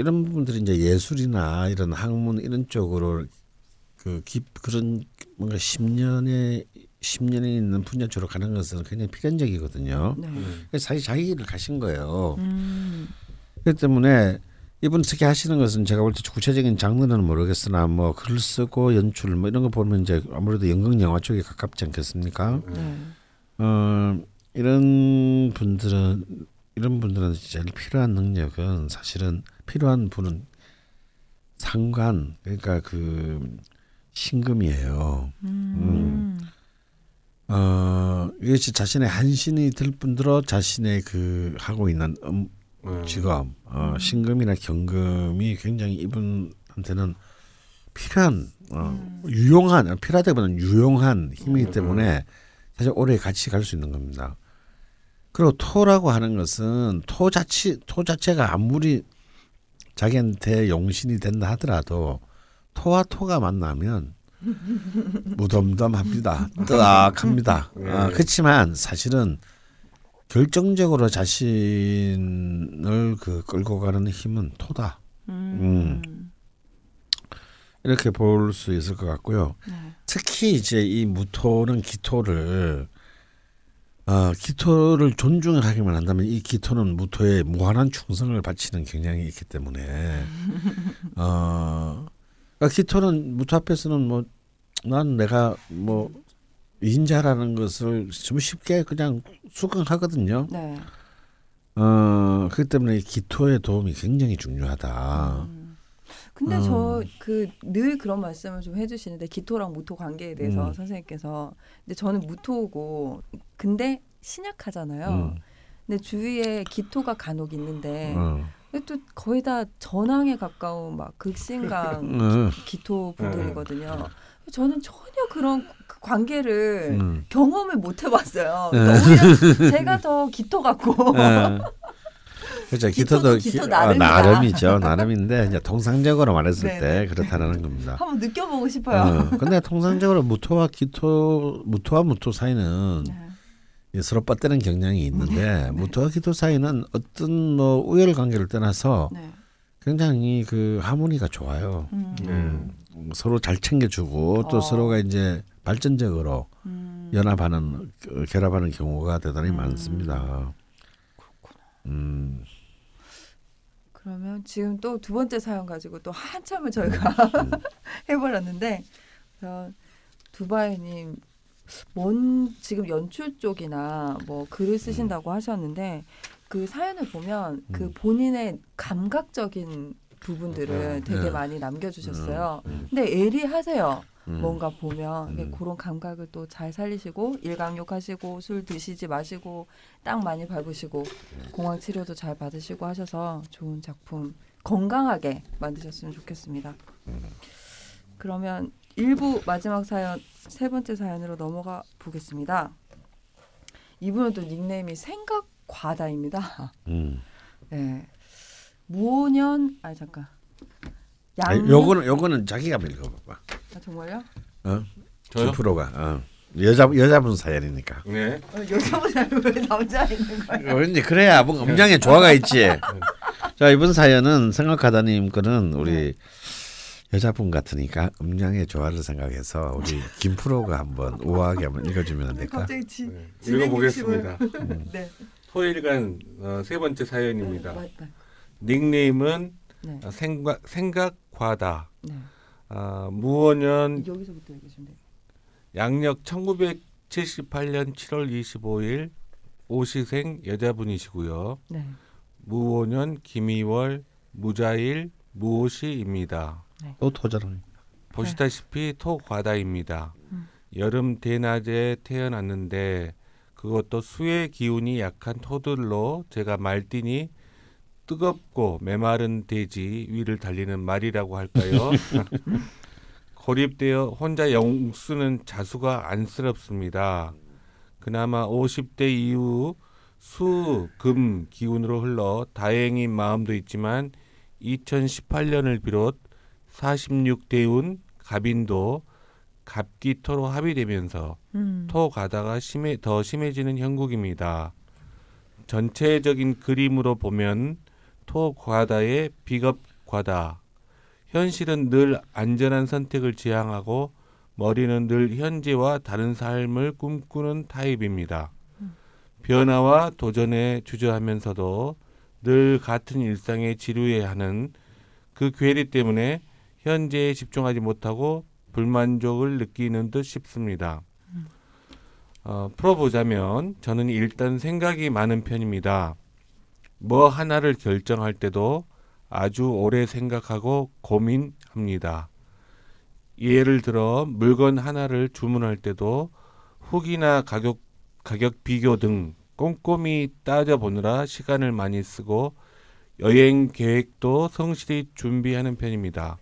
이런 부분들이 이제 예술이나 이런 학문 이런 쪽으로 그 깊, 그런 뭔가 10년에 10년에 있는 분야 쪽으로 가는 것은 굉장히 필연적이거든요. 네. 그래서 자기 자기 일을 가신 거예요. 음, 그렇기 때문에 이분 특히 하시는 것은 제가 볼 때 구체적인 장르는 모르겠으나 뭐 글 쓰고 연출 뭐 이런 거 보면 이제 아무래도 연극 영화 쪽에 가깝지 않겠습니까? 네. 어 이런 분들은 이런 분들은 제일 필요한 능력은 사실은 필요한 분은 상관 그러니까 그 신금이에요. 음. 어 이것이 자신의 한신이 들 뿐더러 자신의 그 하고 있는 음, 네. 직업 어, 신금이나 경금이 굉장히 이분한테는 필요한 어, 유용한 필요하다기보다는 유용한 힘이기 때문에 사실 오래 같이 갈 수 있는 겁니다. 그리고 토라고 하는 것은 토 자체 토 자체가 아무리 자기한테 용신이 된다 하더라도 토와 토가 만나면 무덤덤합니다. 뜨악합니다. 아, 그렇지만 사실은 결정적으로 자신을 그 끌고 가는 힘은 토다. 음. 이렇게 볼 수 있을 것 같고요. 네. 특히 이제 이 무토는 기토를 어, 기토를 존중하기만 한다면 이 기토는 무토에 무한한 충성을 바치는 경향이 있기 때문에 어, 그러니까 기토는 무토 앞에서는 뭐 난 내가 뭐 인자라는 것을 좀 쉽게 그냥 수긍하거든요. 네. 어, 그렇기 때문에 이 기토의 도움이 굉장히 중요하다. 음. 근데 음. 저그 늘 그런 말씀을 좀 해주시는데 기토랑 무토 관계에 대해서 음. 선생님께서 근데 저는 무토고 근데 신약하잖아요. 음. 근데 주위에 기토가 간혹 있는데 어. 또 거의 다 전황에 가까운 막 극신강 어. 기토 분들이거든요. 저는 전혀 그런 그 관계를 음. 경험을 못 해봤어요. 네. 그러니까 오히려 제가 더 기토 같고 어. 그렇죠. 기토도 기토도 기토 기- 나름이다. 어, 나름 이죠. 나름인데 이제 통상적으로 말했을 네네. 때 그렇다는 겁니다. 한번 느껴보고 싶어요. 어, 근데 통상적으로 무토와 기토, 무토와 무토 사이는 네. 이 서로 뻗대는 경향이 있는데 무토와 기토 사이는 어떤 뭐 우열 관계를 떠나서 네. 굉장히 그 하모니가 좋아요. 음. 네. 음, 서로 잘 챙겨주고 또 어. 서로가 이제 발전적으로 음. 연합하는 어, 결합하는 경우가 대단히 음. 많습니다. 음, 그러면 지금 또 두 번째 사연 가지고 또 한참을 저희가 음. 해버렸는데 그래서 두바이님 뭔 지금 연출 쪽이나 뭐 글을 쓰신다고 하셨는데 그 사연을 보면 그 음. 본인의 감각적인 부분들을 음. 되게 네. 많이 남겨주셨어요. 음, 근데 예리하세요. 음. 뭔가 보면 음. 그런 감각을 또 잘 살리시고 일광욕하시고 술 드시지 마시고 땅 많이 밟으시고 공황 치료도 잘 받으시고 하셔서 좋은 작품 건강하게 만드셨으면 좋겠습니다. 그러면 일부 마지막 사연 세 번째 사연으로 넘어가 보겠습니다. 이분은 또 닉네임이 생각 과다입니다. 음. 네. 무오년 아 잠깐 양 요거는 요거는 자기가 한번 읽어봐봐. 아, 정말요? 어? 저요? 프로가 어. 여자 여자분 사연이니까. 네. 어, 여자보다 왜 남자 있는 거예요? 왠지 그래야 뭔가 음량에 조화가 있지. 자 이번 사연은 생각하다님 거는 우리 여자분 같으니까 음량의 조화를 생각해서 우리 김 프로가 한번 우아하게 한번 읽어주면 안 될까? 갑자기 지, 네. 읽어보겠습니다. 네. 토요일간 어, 세 번째 사연입니다. 맞, 맞. 닉네임은 네. 어, 생각 생각과다. 네. 아, 무원년 여기서부터 얘기해주면 돼요. 양력 1978년 7월 25일 오시생 여자분이시고요. 네. 무원년 김이월 무자일 무오시입니다. 또 토자랑. 보시다시피 토과다입니다. 음. 여름 대낮에 태어났는데 그것도 수의 기운이 약한 토들로 제가 말띠니 뜨겁고 메마른 돼지 위를 달리는 말이라고 할까요? 고립되어 혼자 영 쓰는 자수가 안쓰럽습니다. 그나마 50대 이후 수, 금 기운으로 흘러 다행인 마음도 있지만 2018년을 비롯 46대운 갑인도 갑기토로 합의되면서 음. 토 가다가 심해, 더 심해지는 형국입니다. 전체적인 그림으로 보면 토 과다의 비겁 과다. 현실은 늘 안전한 선택을 지향하고 머리는 늘 현재와 다른 삶을 꿈꾸는 타입입니다. 변화와 도전에 주저하면서도 늘 같은 일상에 지루해하는 그 괴리 때문에 현재에 집중하지 못하고 불만족을 느끼는 듯 싶습니다. 어, 풀어보자면 저는 일단 생각이 많은 편입니다. 뭐 하나를 결정할 때도 아주 오래 생각하고 고민합니다. 예를 들어 물건 하나를 주문할 때도 후기나 가격 가격 비교 등 꼼꼼히 따져보느라 시간을 많이 쓰고 여행 계획도 성실히 준비하는 편입니다.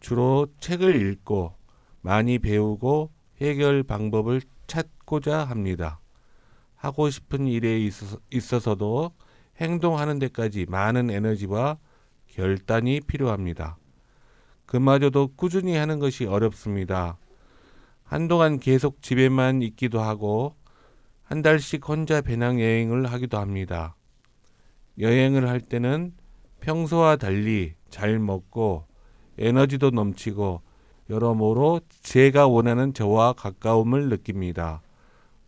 주로 책을 읽고 많이 배우고 해결 방법을 찾고자 합니다. 하고 싶은 일에 있어서, 있어서도 행동하는 데까지 많은 에너지와 결단이 필요합니다. 그마저도 꾸준히 하는 것이 어렵습니다. 한동안 계속 집에만 있기도 하고 한 달씩 혼자 배낭 여행을 하기도 합니다. 여행을 할 때는 평소와 달리 잘 먹고 에너지도 넘치고 여러모로 제가 원하는 저와 가까움을 느낍니다.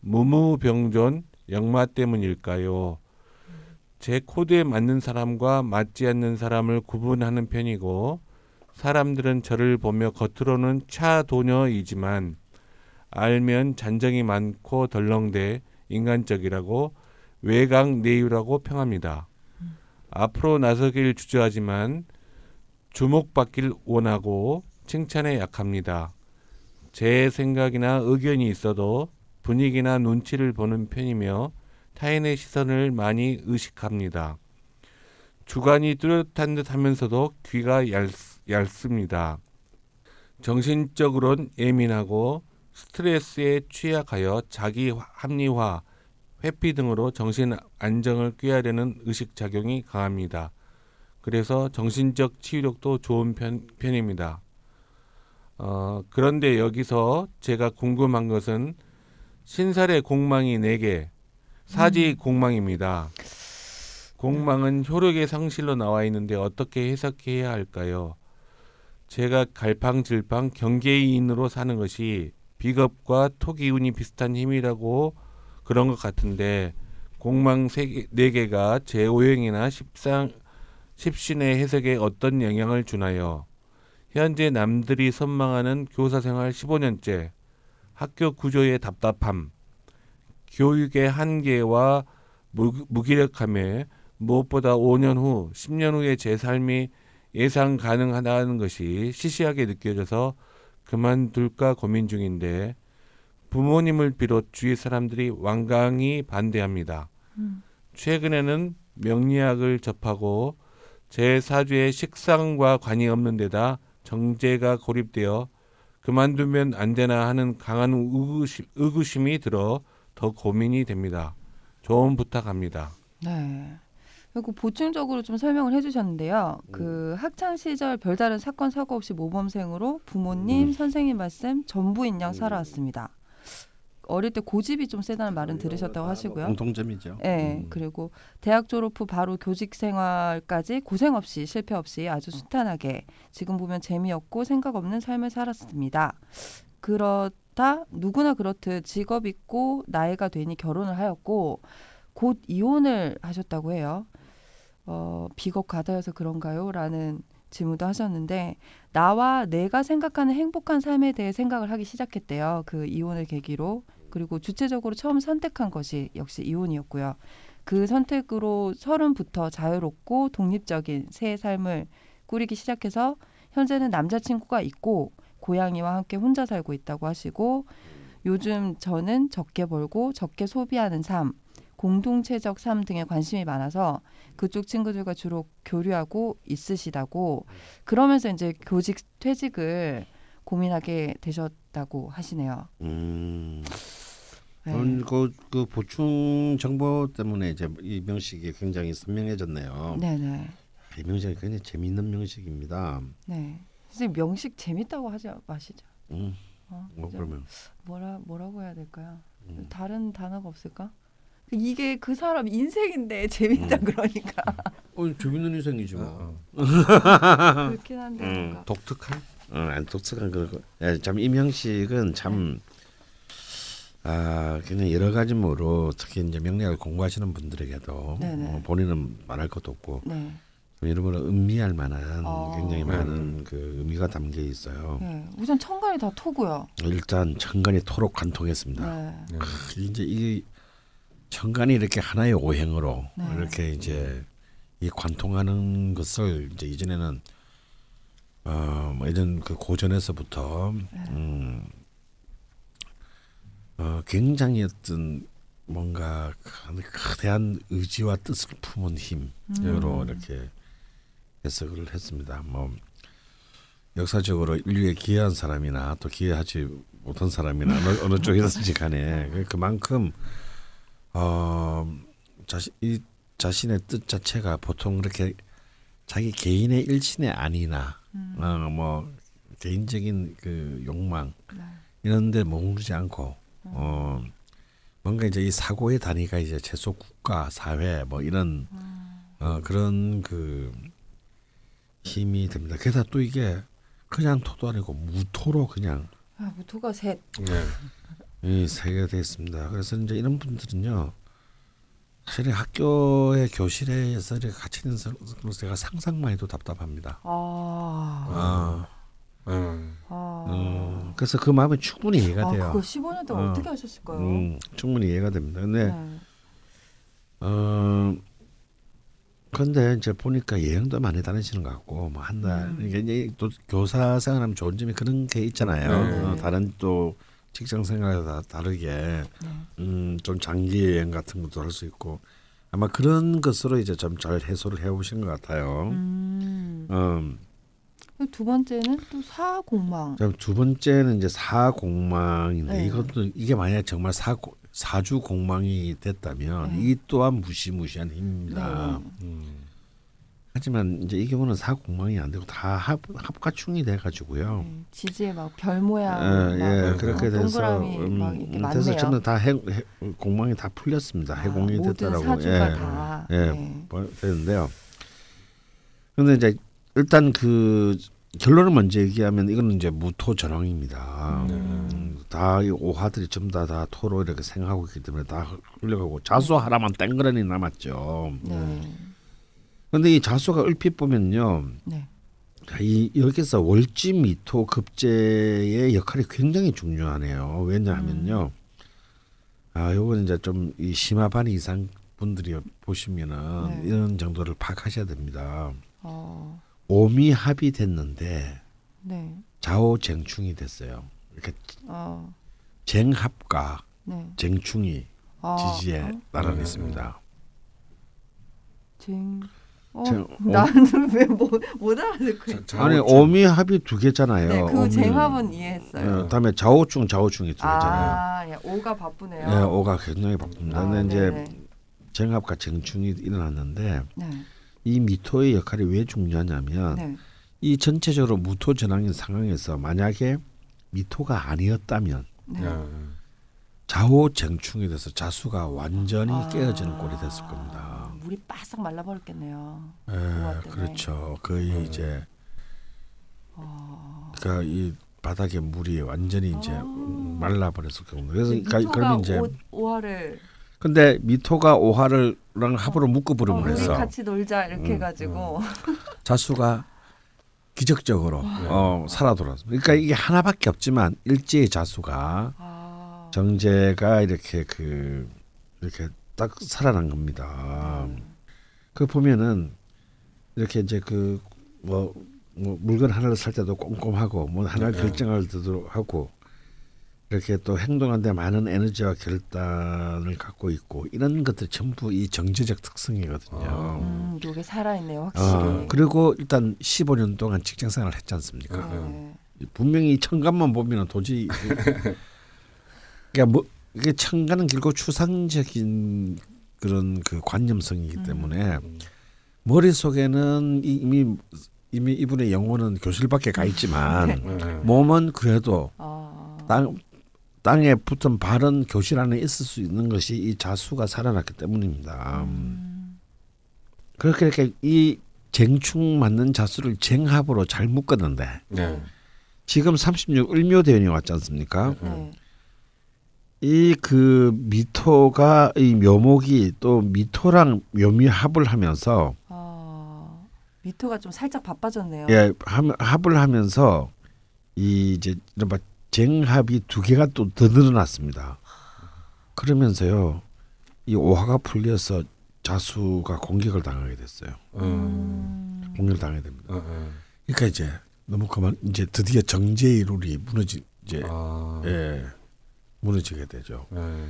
무무병존 역마 때문일까요? 제 코드에 맞는 사람과 맞지 않는 사람을 구분하는 편이고 사람들은 저를 보며 겉으로는 차도녀이지만 알면 잔정이 많고 덜렁대 인간적이라고 외강 내유라고 평합니다. 앞으로 나서길 주저하지만 주목받길 원하고 칭찬에 약합니다. 제 생각이나 의견이 있어도 분위기나 눈치를 보는 편이며 타인의 시선을 많이 의식합니다. 주관이 뚜렷한 듯 하면서도 귀가 얇, 얇습니다. 정신적으론 예민하고 스트레스에 취약하여 자기 합리화, 회피 등으로 정신 안정을 꾀하려는 의식 작용이 강합니다. 그래서 정신적 치유력도 좋은 편, 편입니다. 어, 그런데 여기서 제가 궁금한 것은 신살의 공망이 4개, 사지 공망입니다. 공망은 효력의 상실로 나와 있는데 어떻게 해석해야 할까요? 제가 갈팡질팡 경계인으로 사는 것이 비겁과 토기운이 비슷한 힘이라고 그런 것 같은데 공망 네 개가 제 오행이나 십상 십신의 해석에 어떤 영향을 주나요? 현재 남들이 선망하는 교사 생활 15년째, 학교 구조의 답답함, 교육의 한계와 무기력함에 무엇보다 5년 후, 10년 후의 제 삶이 예상 가능하다는 것이 시시하게 느껴져서 그만둘까 고민 중인데 부모님을 비롯 주위 사람들이 완강히 반대합니다. 음. 최근에는 명리학을 접하고 제 사주에 식상과 관이 없는 데다 정제가 고립되어 그만두면 안 되나 하는 강한 의구심, 의구심이 들어 더 고민이 됩니다. 좋은 부탁합니다. 네. 그리고 보충적으로 좀 설명을 해주셨는데요. 음. 그 학창 시절 별다른 사건 사고 없이 모범생으로 부모님, 음. 선생님 말씀 전부 인 양 음. 살아왔습니다. 어릴 때 고집이 좀 세다는 말은 들으셨다고 하시고요. 공통점이죠. 네, 음. 그리고 대학 졸업 후 바로 교직 생활까지 고생 없이 실패 없이 아주 순탄하게 지금 보면 재미없고 생각 없는 삶을 살았습니다. 그렇 다 누구나 그렇듯 직업 있고 나이가 되니 결혼을 하였고 곧 이혼을 하셨다고 해요. 어, 비겁 가다여서 그런가요? 라는 질문도 하셨는데 나와 내가 생각하는 행복한 삶에 대해 생각을 하기 시작했대요. 그 이혼을 계기로 그리고 주체적으로 처음 선택한 것이 역시 이혼이었고요. 그 선택으로 서른부터 자유롭고 독립적인 새 삶을 꾸리기 시작해서 현재는 남자친구가 있고 고양이와 함께 혼자 살고 있다고 하시고 요즘 저는 적게 벌고 적게 소비하는 삶, 공동체적 삶 등에 관심이 많아서 그쪽 친구들과 주로 교류하고 있으시다고 그러면서 이제 교직 퇴직을 고민하게 되셨다고 하시네요. 음. 네. 그, 그 보충 정보 때문에 이제 이 명식이 굉장히 선명해졌네요. 네네. 이 명식이 굉장히 재미있는 명식입니다. 네. 선생님 명식 재밌다고 하지 마시죠. 음. 어, 뭐 그러면 뭐라 뭐라고 해야 될까요? 음. 다른 단어가 없을까? 이게 그 사람 인생인데 재밌다 음. 그러니까. 어 재밌는 인생이지 뭐. 어, 어. 그렇긴 한데 음. 독특한. 어, 안 독특한 그. 예, 참 이명식은 참. 네. 아, 그냥 여러 가지모로 특히 이제 명리학을 공부하시는 분들에게도 어, 본인은 말할 것도 없고 네. 여러분 음미할 만한 어. 굉장히 네. 많은 그 의미가 담겨 있어요. 네. 우선 천간이 다 토고요. 일단 천간이 토로 관통했습니다. 네. 크, 이제 이 천간이 이렇게 하나의 오행으로 네. 이렇게 이제 이 관통하는 것을 이제 이전에는 어 뭐 이런 그 고전에서부터 네. 음. 어, 굉장히 어떤 뭔가 거대한 의지와 뜻을 품은 힘으로 음. 이렇게 해석을 했습니다. 뭐 역사적으로 인류에 기여한 사람이나 또 기여하지 못한 사람이나 어느, 어느 쪽이든지 간에 그 그만큼 어 자신 이 자신의 뜻 자체가 보통 그렇게 자기 개인의 일신의 아니나 음. 어 뭐 개인적인 그 욕망 네. 이런데 머무르지 않고 어 뭔가 이제 이 사고의 단위가 이제 최소 국가, 사회 뭐 이런 어 그런 그 힘이 됩니다. 게다가 또 이게 그냥 토도 아니고 무토로 그냥 아 무토가 셋. 네. 이세 개가 되어 있습니다. 그래서 이제 이런 분들은요. 사실 학교의 교실에서 이렇게 같이 있는 것을 제가 상상만 해도 답답합니다. 아. 아. 음. 아. 음, 그래서 그 마음이 충분히 이해가 아, 돼요. 그거 15년 동안 어. 떻게 하셨을까요? 음, 충분히 이해가 됩니다. 근데 네. 어, 근데 이제 보니까 여행도 많이 다니시는 것 같고 뭐 한달 음. 이게 또 교사 생활하면 좋은 점이 그런 게 있잖아요. 네. 어, 다른 또 직장 생활과 다르게 네. 음, 좀 장기 여행 같은 것도 할 수 있고 아마 그런 것으로 이제 좀 잘 해소를 해오신 것 같아요. 음. 음, 두 번째는 또 사공망. 두 번째는 이제 사공망인데 네. 이것도 이게 만약 정말 사 사주 공망이 됐다면 네. 이 또한 무시무시한 힘입니다. 네. 음. 하지만 이제 이 경우는 사공망이 안 되고 다 합, 합가충이 돼가지고요. 네, 지지에 막 별 모양, 예, 막 예, 막 그렇게 돼서 음, 음. 돼서 전부 다 해, 해, 공망이 다 풀렸습니다. 아, 해공이 됐다라고 예, 다. 예, 네. 뭐 되는데요. 그런데 이제 일단 그 결론을 먼저 얘기하면 이거는 이제 무토 전황입니다. 음, 다이 오화들이 전부 다, 다 토로 이렇게 생하고 있기 때문에 다 흘러가고 자수 하나만 땡그러니 남았죠. 네. 그런데 이 자수가 얼핏 보면요, 네. 자, 이 여기서 월지 미토 급제의 역할이 굉장히 중요하네요. 왜냐하면요, 아 요건 이제 좀 이 심화 반 이상 분들이 보시면은 네. 이런 정도를 파악하셔야 됩니다. 어, 오미 합이 됐는데 네. 좌우 쟁충이 됐어요. 이렇게 어, 쟁합과 네. 쟁충이 아, 지지에 어? 나란히 있습니다. 쟁. 어, 쟁- 나는 왜못 알아듣고. 자- 아니 좌우충. 오미 합이 두 개잖아요. 네, 그 오미는. 쟁합은 이해했어요. 어, 그다음에 좌우충 좌우충이 두 개잖아요. 아, 예, 오가 바쁘네요. 네, 오가 굉장히 바쁩니다. 아, 근데 이제 네네. 쟁합과 쟁충이 일어났는데 네. 이 미토의 역할이 왜 중요하냐면 네. 이 전체적으로 무토 전황인 상황에서 만약에 미토가 아니었다면 네. 야. 좌우 쟁충이 돼서 자수가 완전히 아. 깨어지는 꼴이 됐을 겁니다. 물이 바싹 말라버렸겠네요. 예. 그렇죠. 거의 음. 이제 어. 그러니까 이 바닥에 물이 완전히 이제 아. 말라버렸을 겁니다. 그래서 그러니까 미토가 그러면 이제 오, 오화를 근데 미토가 오화를랑 합으로 어, 묶어버리면 우리 해서 같이 놀자 이렇게 음, 해가지고 자수가 기적적으로 어, 살아 돌아왔습니다. 그러니까 이게 하나밖에 없지만 일제의 자수가 아, 정제가 이렇게 그 이렇게 딱 살아난 겁니다. 음. 그 보면은 이렇게 이제 그뭐 뭐 물건 하나를 살 때도 꼼꼼하고 뭐 하나를 네. 결정할 때도 하고 이렇게 또 행동하는데 많은 에너지와 결단을 갖고 있고 이런 것들 전부 이 정제적 특성이거든요. 아. 음, 요게 살아있네요 확실히. 어, 그리고 일단 15년 동안 직장 생활을 했지 않습니까? 음. 네. 분명히 청간만 보면 도저히 그러니까 뭐 이게 청간은 결국 추상적인 그런 그 관념성이기 음. 때문에 머릿속에는 이- 이미 이미 이분의 영혼은 교실 밖에 가 있지만 네. 몸은 그래도 아, 땅 땅에 붙은 발은 교실 안에 있을 수 있는 것이 이 자수가 살아났기 때문입니다. 음, 그렇게 이렇게 이 쟁충 맞는 자수를 쟁합으로 잘 묶었는데 네. 지금 36 을묘 대운이 왔지 않습니까? 네. 이그 미토가 이 묘목이 또 미토랑 묘미 합을 하면서 아, 미토가 좀 살짝 바빠졌네요. 예 함- 합을 하면서 이 이제 이른바 쟁합이 두 개가 또 더 늘어났습니다. 그러면서요 이 오화가 풀려서 자수가 공격을 당하게 됐어요. 음. 음, 공격을 당하게 됩니다. 어, 어. 그러니까 이제 너무 그만 이제 드디어 정제의 룰이 무너지 이제 아. 예 무너지게 되죠. 네.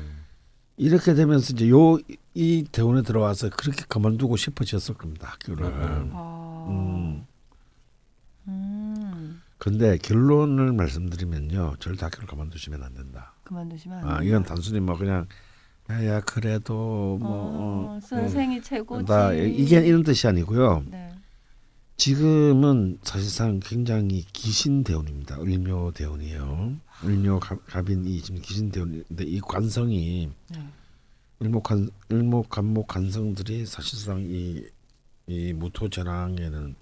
이렇게 되면서 이제 요 이 대원에 들어와서 그렇게 그만두고 싶어졌을 겁니다 학교를. 음. 아, 음. 음, 근데 결론을 말씀드리면요, 절대 학교를 그만두시면 안 된다. 그만두시면 안아 돼요. 이건 단순히 뭐 그냥 야야 그래도 뭐 어, 어, 선생이 최고지. 다 이게 이런 뜻이 아니고요. 네. 지금은 사실상 굉장히 기신 대운입니다. 을묘 대운이에요. 을묘 갑- 갑인이 지금 기신 대운인데 이 관성이 네. 을목간 을목간목 간성들이 사실상 이, 이 무토 전황에는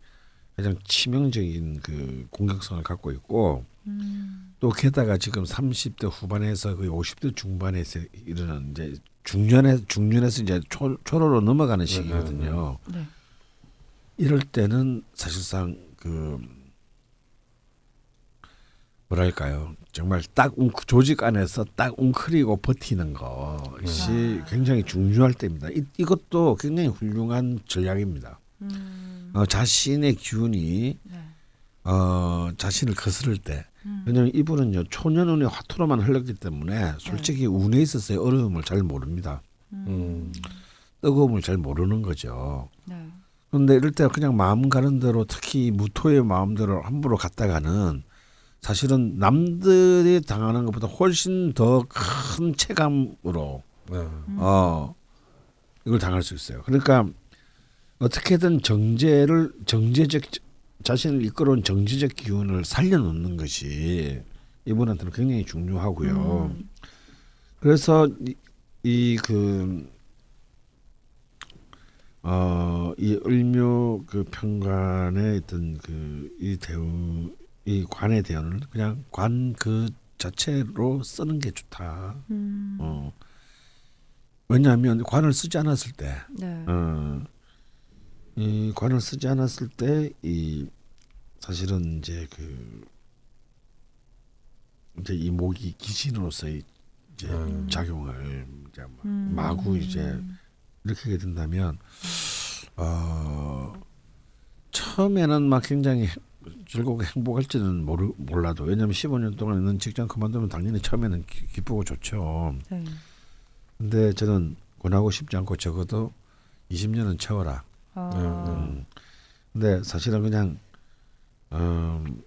가장 치명적인 그 공격성을 갖고 있고 음, 또 게다가 지금 30대 후반에서 거의 50대 중반에서 이르는 이제 중년에 중년에서 이제 초, 초로로 넘어가는 시기거든요. 네. 이럴 때는 사실상 그 뭐랄까요 정말 딱 조직 안에서 딱 웅크리고 버티는 것이 굉장히 중요할 때입니다. 이, 이것도 굉장히 훌륭한 전략입니다. 음. 어, 자신의 기운이 네. 어, 자신을 거스를 때 음. 왜냐하면 이분은요 초년운의 화토로만 흘렀기 때문에 솔직히 운에 있어서의 어려움을 잘 모릅니다. 음. 뜨거움을 잘 모르는 거죠. 네. 그런데 이럴 때 그냥 마음 가는 대로 특히 무토의 마음대로 함부로 갔다가는 사실은 남들이 당하는 것보다 훨씬 더 큰 체감으로 네. 어 이걸 당할 수 있어요. 그러니까 어떻게든 정제를 정제적 자신을 이끌어온 정제적 기운을 살려놓는 것이 이분한테는 굉장히 중요하고요. 음. 그래서 이그 어, 이 을묘 그 평관의 어떤 그 이 대우 이 관의 대우는 그냥 관 그 자체로 쓰는 게 좋다. 음. 어. 왜냐하면 관을 쓰지 않았을 때, 네. 어, 이 관을 쓰지 않았을 때 이 사실은 이제 그 이제 이 목이 기신으로서의 이제 음. 작용을 이제 막 음. 마구 이제 이렇게 하게 된다면 어 처음에는 막 굉장히 행- 즐겁고 행복할지는 모르, 몰라도 왜냐하면 15년 동안 있는 직장 그만두면 당연히 처음에는 기, 기쁘고 좋죠. 네. 근데 저는 권하고 싶지 않고 적어도 20년은 채워라. 아, 음. 근데 사실은 그냥 음,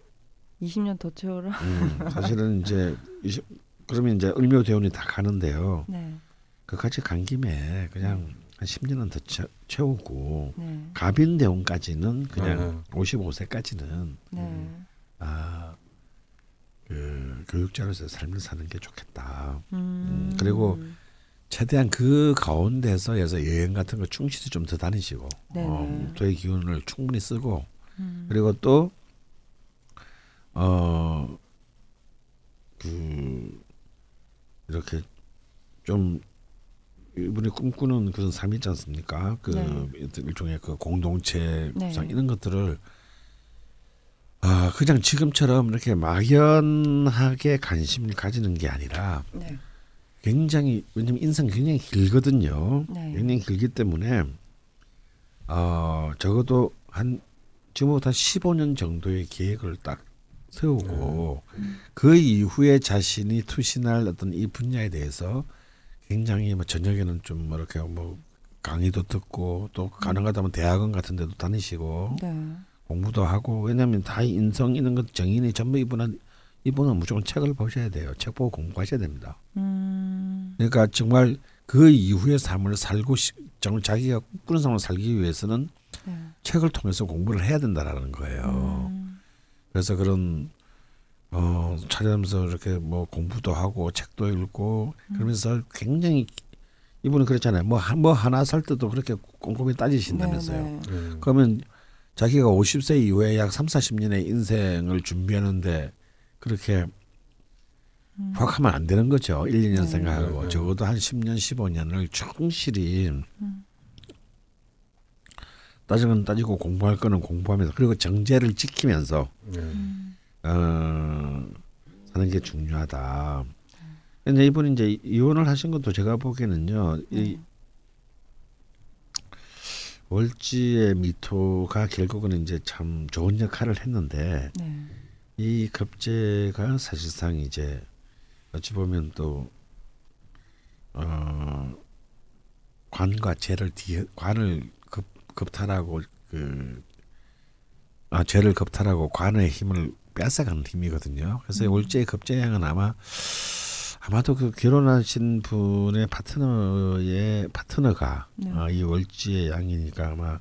20년 더 채워라. 음, 사실은 이제 20, 그러면 이제 을묘 대운이 다 가는데요. 네. 그까지 간 김에 그냥 한 10년은 더 채, 채우고 네. 갑인 대운까지는 그냥 네. 55세까지는 네. 아, 그 교육자로서 삶을 사는 게 좋겠다. 음. 그리고 최대한 그 가운데서 해서 여행 같은 거 충실히 좀 더 다니시고 네네. 어, 저의 기운을 충분히 쓰고 음. 그리고 또 어, 그, 이렇게 좀, 이분이 꿈꾸는 그런 삶이 있지 않습니까? 그, 네. 일종의 그 공동체 네. 이런 것들을, 아, 그냥 지금처럼 이렇게 막연하게 관심을 가지는 게 아니라 네. 굉장히, 왜냐면 인생 굉장히 길거든요. 네. 굉장히 길기 때문에, 어, 적어도 한, 지금부터 한 15년 정도의 계획을 딱 세우고 그 이후에 자신이 투신할 어떤 이 분야에 대해서 굉장히 뭐 저녁에는 좀뭐 이렇게 뭐 강의도 듣고 또 가능하다면 대학원 같은 데도 다니시고 네. 공부도 하고 왜냐하면 다 인성 이런 것 정인이 전부 이분은 이분은 무조건 책을 보셔야 돼요. 책 보고 공부하셔야 됩니다. 음. 그러니까 정말 그 이후의 삶을 살고 싶, 정말 자기가 꿈꾸는 삶을 살기 위해서는 네. 책을 통해서 공부를 해야 된다라는 거예요. 음. 그래서 그런 어 찾아면서 이렇게 뭐 공부도 하고 책도 읽고 그러면서 굉장히 이분은 그렇잖아요. 뭐, 하- 뭐 하나 살 때도 그렇게 꼼꼼히 따지신다면서요. 네, 네. 음. 그러면 자기가 50세 이후에 약 3, 40년의 인생을 준비하는데 그렇게 음. 확 하면 안 되는 거죠. 1, 2년 네. 생각하고 네, 네. 적어도 한 10년, 15년을 충실히 음. 따지는 건 따지고 공부할 거는 공부하면서 그리고 정제를 지키면서 네. 음. 어, 사는 게 중요하다. 근데 이분이 이제 이혼을 하신 것도 제가 보기에는요, 이 월지의 미토가 결국은 이제 참 좋은 역할을 했는데 네. 이 급제가 사실상 이제 어찌 보면 또 어, 관과 죄를 뒤 관을 급, 급탈하고 그 아, 죄를 급탈하고 관의 힘을 뺏어가는 힘이거든요. 그래서 음. 월제의 급제양은 아마 아마도 그 결혼하신 분의 파트너의 파트너가 네. 어, 이 월지의 양이니까 아마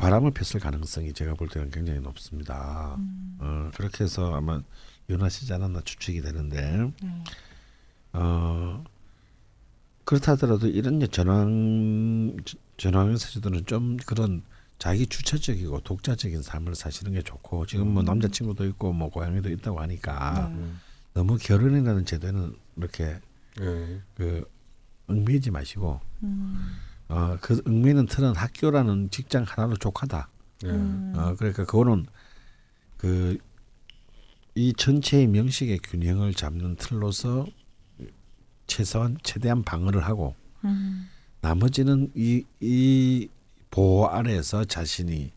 바람을 폈을 가능성이 제가 볼 때는 굉장히 높습니다. 음. 어, 그렇게 해서 아마 이혼하시지 않았나 추측이 되는데 네. 어, 그렇다 하더라도 이런 전황 전황의 사주들은 좀 그런 자기 주체적이고 독자적인 삶을 사시는 게 좋고 지금 뭐 음. 남자친구도 있고 뭐 고양이도 있다고 하니까 네. 음. 너무 결혼이라는 제도는 이렇게 네. 그 얽매이지 마시고 음. 어, 그 얽매이는 틀은 학교라는 직장 하나로 족하다. 네. 음. 어, 그러니까 그거는 그 이 전체의 명식의 균형을 잡는 틀로서 최소한 최대한 방어를 하고 음. 나머지는 이, 이 보호 아래에서 자신이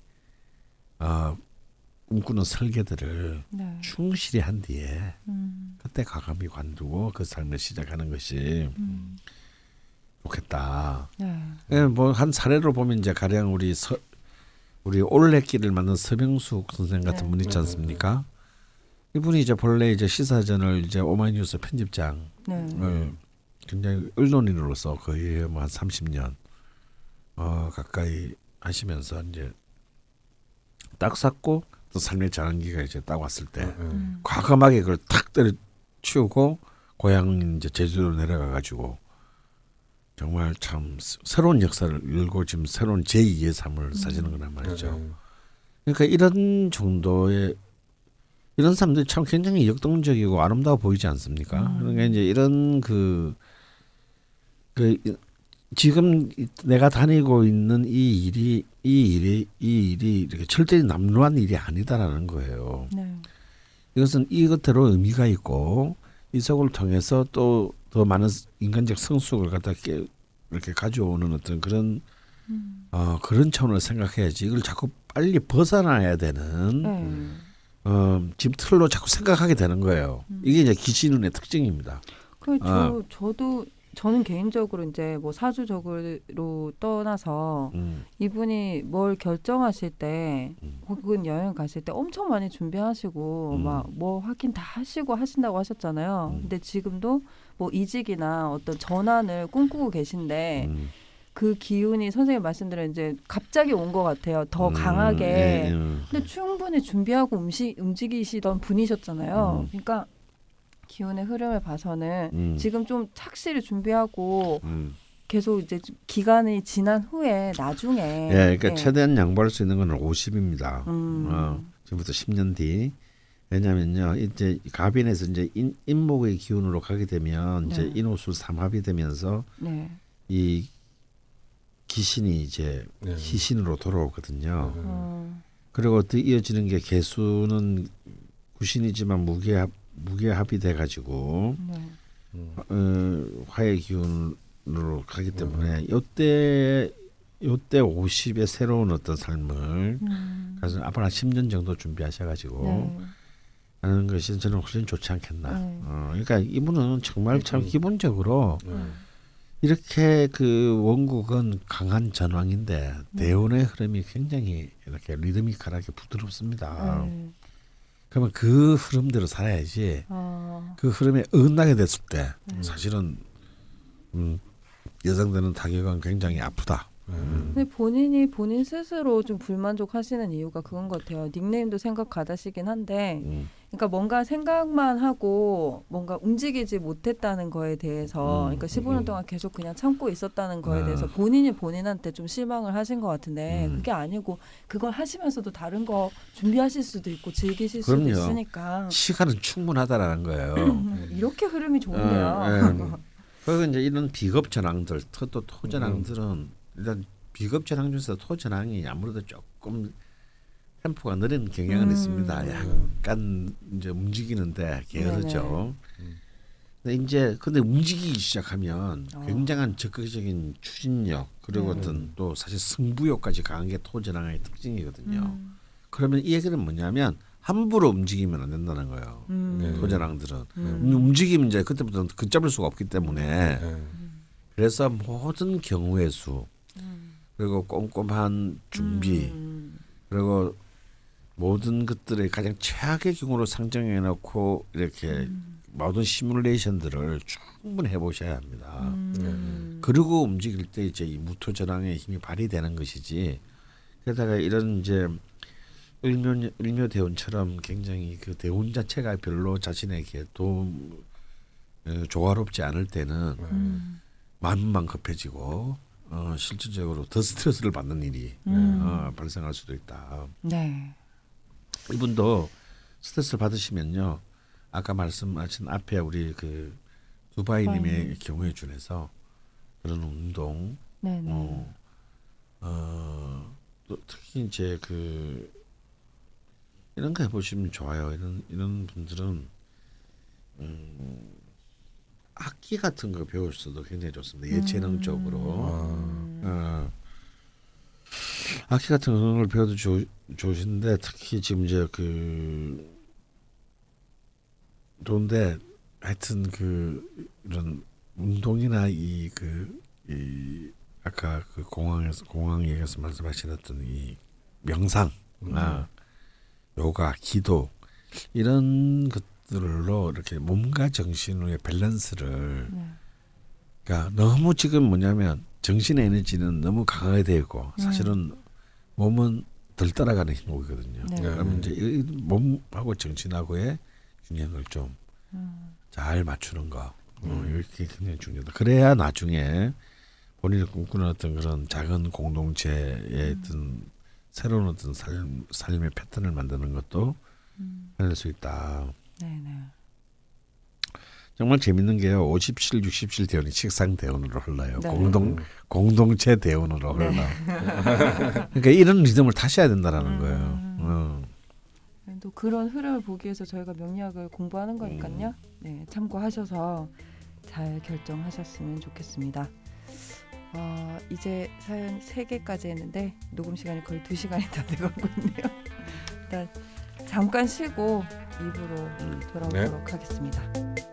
어, 꿈꾸는 설계들을 네. 충실히 한 뒤에 음. 그때 과감히 관두고 그 삶을 시작하는 것이 음. 좋겠다. 네. 예, 뭐한 사례로 보면 이제 가령 우리 서, 우리 올레길을 만든 서병숙 선생 같은 네. 분 있지 않습니까? 이분이 이제 본래 이제 시사전을 이제 오마이뉴스 편집장을 네. 굉장히 언론인으로서 거의 뭐한 30년 어 가까이 하시면서 이제 딱 샀고 또 삶의 전환기가 이제 딱 왔을 때 음. 과감하게 그걸 탁 때려 치우고 고향 이제 제주도로 내려가 가지고 정말 참 스- 새로운 역사를 열고 지금 새로운 제2의 삶을 사시는 거란 말이죠. 네. 그러니까 이런 정도의 이런 사람들이 참 굉장히 역동적이고 아름다워 보이지 않습니까? 음. 그러니까 이제 이런 그, 그 이- 지금 이- 내가 다니고 있는 이 일이 이 일이 이 일이 이렇게 절대 남루한 일이 아니다라는 거예요. 네. 이것은 이것대로 의미가 있고 이 속을 통해서 또 더 많은 인간적 성숙을 갖다 깨- 이렇게 가져오는 어떤 그런 음. 어, 그런 차원을 생각해야지 이걸 자꾸 빨리 벗어나야 되는 네. 어, 집 틀로 자꾸 생각하게 되는 거예요. 음. 이게 이제 기신운의 특징입니다. 그 저, 아. 저도 저는 개인적으로 이제 뭐 사주적으로 떠나서 음, 이분이 뭘 결정하실 때 음. 혹은 여행 가실 때 엄청 많이 준비하시고 음. 막뭐 하긴 다 하시고 하신다고 하셨잖아요. 음. 근데 지금도 뭐 이직이나 어떤 전환을 꿈꾸고 계신데 음, 그 기운이 선생님 말씀대로 이제 갑자기 온 것 같아요. 더 음, 강하게. 예, 예. 근데 충분히 준비하고 음식 움직이시던 분이셨잖아요. 음. 그러니까 기운의 흐름을 봐서는 음, 지금 좀 착실히 준비하고 음. 계속 이제 기간이 지난 후에 나중에 예, 그러니까 예. 최대한 양보할 수 있는 건 50입니다. 음. 어, 지금부터 10년 뒤. 왜냐면요, 이제 가빈에서 이제 인, 인목의 기운으로 가게 되면 이제 네. 인호술 삼합이 되면서 네. 이 기신이 이제 네. 희신으로 돌아오거든요. 어, 그리고 또 이어지는 게 개수는 구신이지만 무게합 무게합이 돼가지고 네. 어, 화의 기운으로 가기 때문에 요때 요때 50의 새로운 어떤 삶을 음. 그래서 앞으로 한 10년 정도 준비하셔가지고 네. 하는 것이 저는 훨씬 좋지 않겠나. 네. 어, 그러니까 이분은 정말 참 음. 기본적으로 네. 이렇게 그 원국은 강한 전황인데 네. 대운의 흐름이 굉장히 이렇게 리드미컬하게 부드럽습니다. 네. 그러면 그 흐름대로 살아야지 어, 그 흐름에 어긋나게 됐을 때 네. 사실은 음, 예상되는 타격은 굉장히 아프다. 음. 근데 본인이 본인 스스로 좀 불만족하시는 이유가 그건 것 같아요. 닉네임도 생각 가다시긴 한데, 음, 그러니까 뭔가 생각만 하고 뭔가 움직이지 못했다는 거에 대해서, 음, 그러니까 15년 음. 동안 계속 그냥 참고 있었다는 거에 아. 대해서 본인이 본인한테 좀 실망을 하신 것 같은데, 음. 그게 아니고 그걸 하시면서도 다른 거 준비하실 수도 있고 즐기실 수도 그럼요. 있으니까 시간은 충분하다라는 거예요. 음, 이렇게 흐름이 좋은데요. 어, 그리고 이제 이런 비겁 전황들, 또, 또 토전황들은 일단 비겁 전황 중에서 토전황이 아무래도 조금 템포가 느린 경향은 음. 있습니다. 약간 이제 움직이는데 게으르죠. 음. 근데 이제 근데 움직이기 시작하면 어. 굉장한 적극적인 추진력 그리고 네. 어떤 또 사실 승부욕까지 강한 게 토전황의 특징이거든요. 음, 그러면 이 얘기는 뭐냐면 함부로 움직이면 안 된다는 거예요. 음, 네. 토전황들은 음. 움직이면 이제 그때부터 걷잡을 수가 없기 때문에 네. 그래서 모든 경우의 수 음. 그리고 꼼꼼한 준비 음, 그리고 모든 것들의 가장 최악의 경우로 상정해 놓고 이렇게 음. 모든 시뮬레이션들을 충분히 해보셔야 합니다. 음. 그리고 움직일 때 이제 이 무토 전황의 힘이 발휘되는 것이지. 게다가 이런 이제 을묘 을묘 대운처럼 굉장히 그 대운 자체가 별로 자신에게 도움 어, 조화롭지 않을 때는 음. 마음만 급해지고 어, 실질적으로 더 스트레스를 받는 일이 음. 어, 발생할 수도 있다. 네. 이분도 스트레스를 받으시면요. 아까 말씀하신 앞에 우리 그 두바이님의 두바이님. 경우에 준해서 그런 운동, 네 네. 어, 어, 또 특히 이제 그 이런 거 해보시면 좋아요. 이런 이런 분들은 음, 악기 같은 거 배울 수도 굉장히 좋습니다. 예체능 쪽으로. 음. 어, 악기 같은 걸 배워도 좋, 좋으신데 특히 지금 이제 그 좋은데 하여튼 그 이런 운동이나 이 그 이 아까 그 공항에서 공항 얘기에서 말씀하시던 이 명상, 아, 요가, 기도 이런 것들로 이렇게 몸과 정신의 밸런스를 네. 그러니까 너무 지금 뭐냐면 정신의 에너지는 너무 강하게 되고 사실은 몸은 덜 따라가는 행복이거든요. 네. 그러면 이제 이 몸하고 정신하고의 균형을 좀잘 음. 맞추는 거 어, 이렇게 굉장히 중요하다. 그래야 나중에 본인이 꿈꾸는 어떤 그런 작은 공동체의 어떤 새로운 어떤 삶, 삶의 패턴을 만드는 것도 해낼 수 있다. 네네. 정말 재밌는 게요. 57, 67 대원이 식상 대원으로 흘러요. 네. 공동 공동체 대원으로 네. 흘러. 그러니까 이런 리듬을 타셔야 된다라는 거예요. 음. 어. 또 그런 흐름을 보기 위해서 저희가 명리학을 공부하는 거니까요. 네, 참고하셔서 잘 결정하셨으면 좋겠습니다. 어, 이제 사연 3개까지 했는데 녹음 시간이 거의 2시간이 다 돼가고 있네요. 일단 잠깐 쉬고 입으로 돌아오도록 하겠습니다.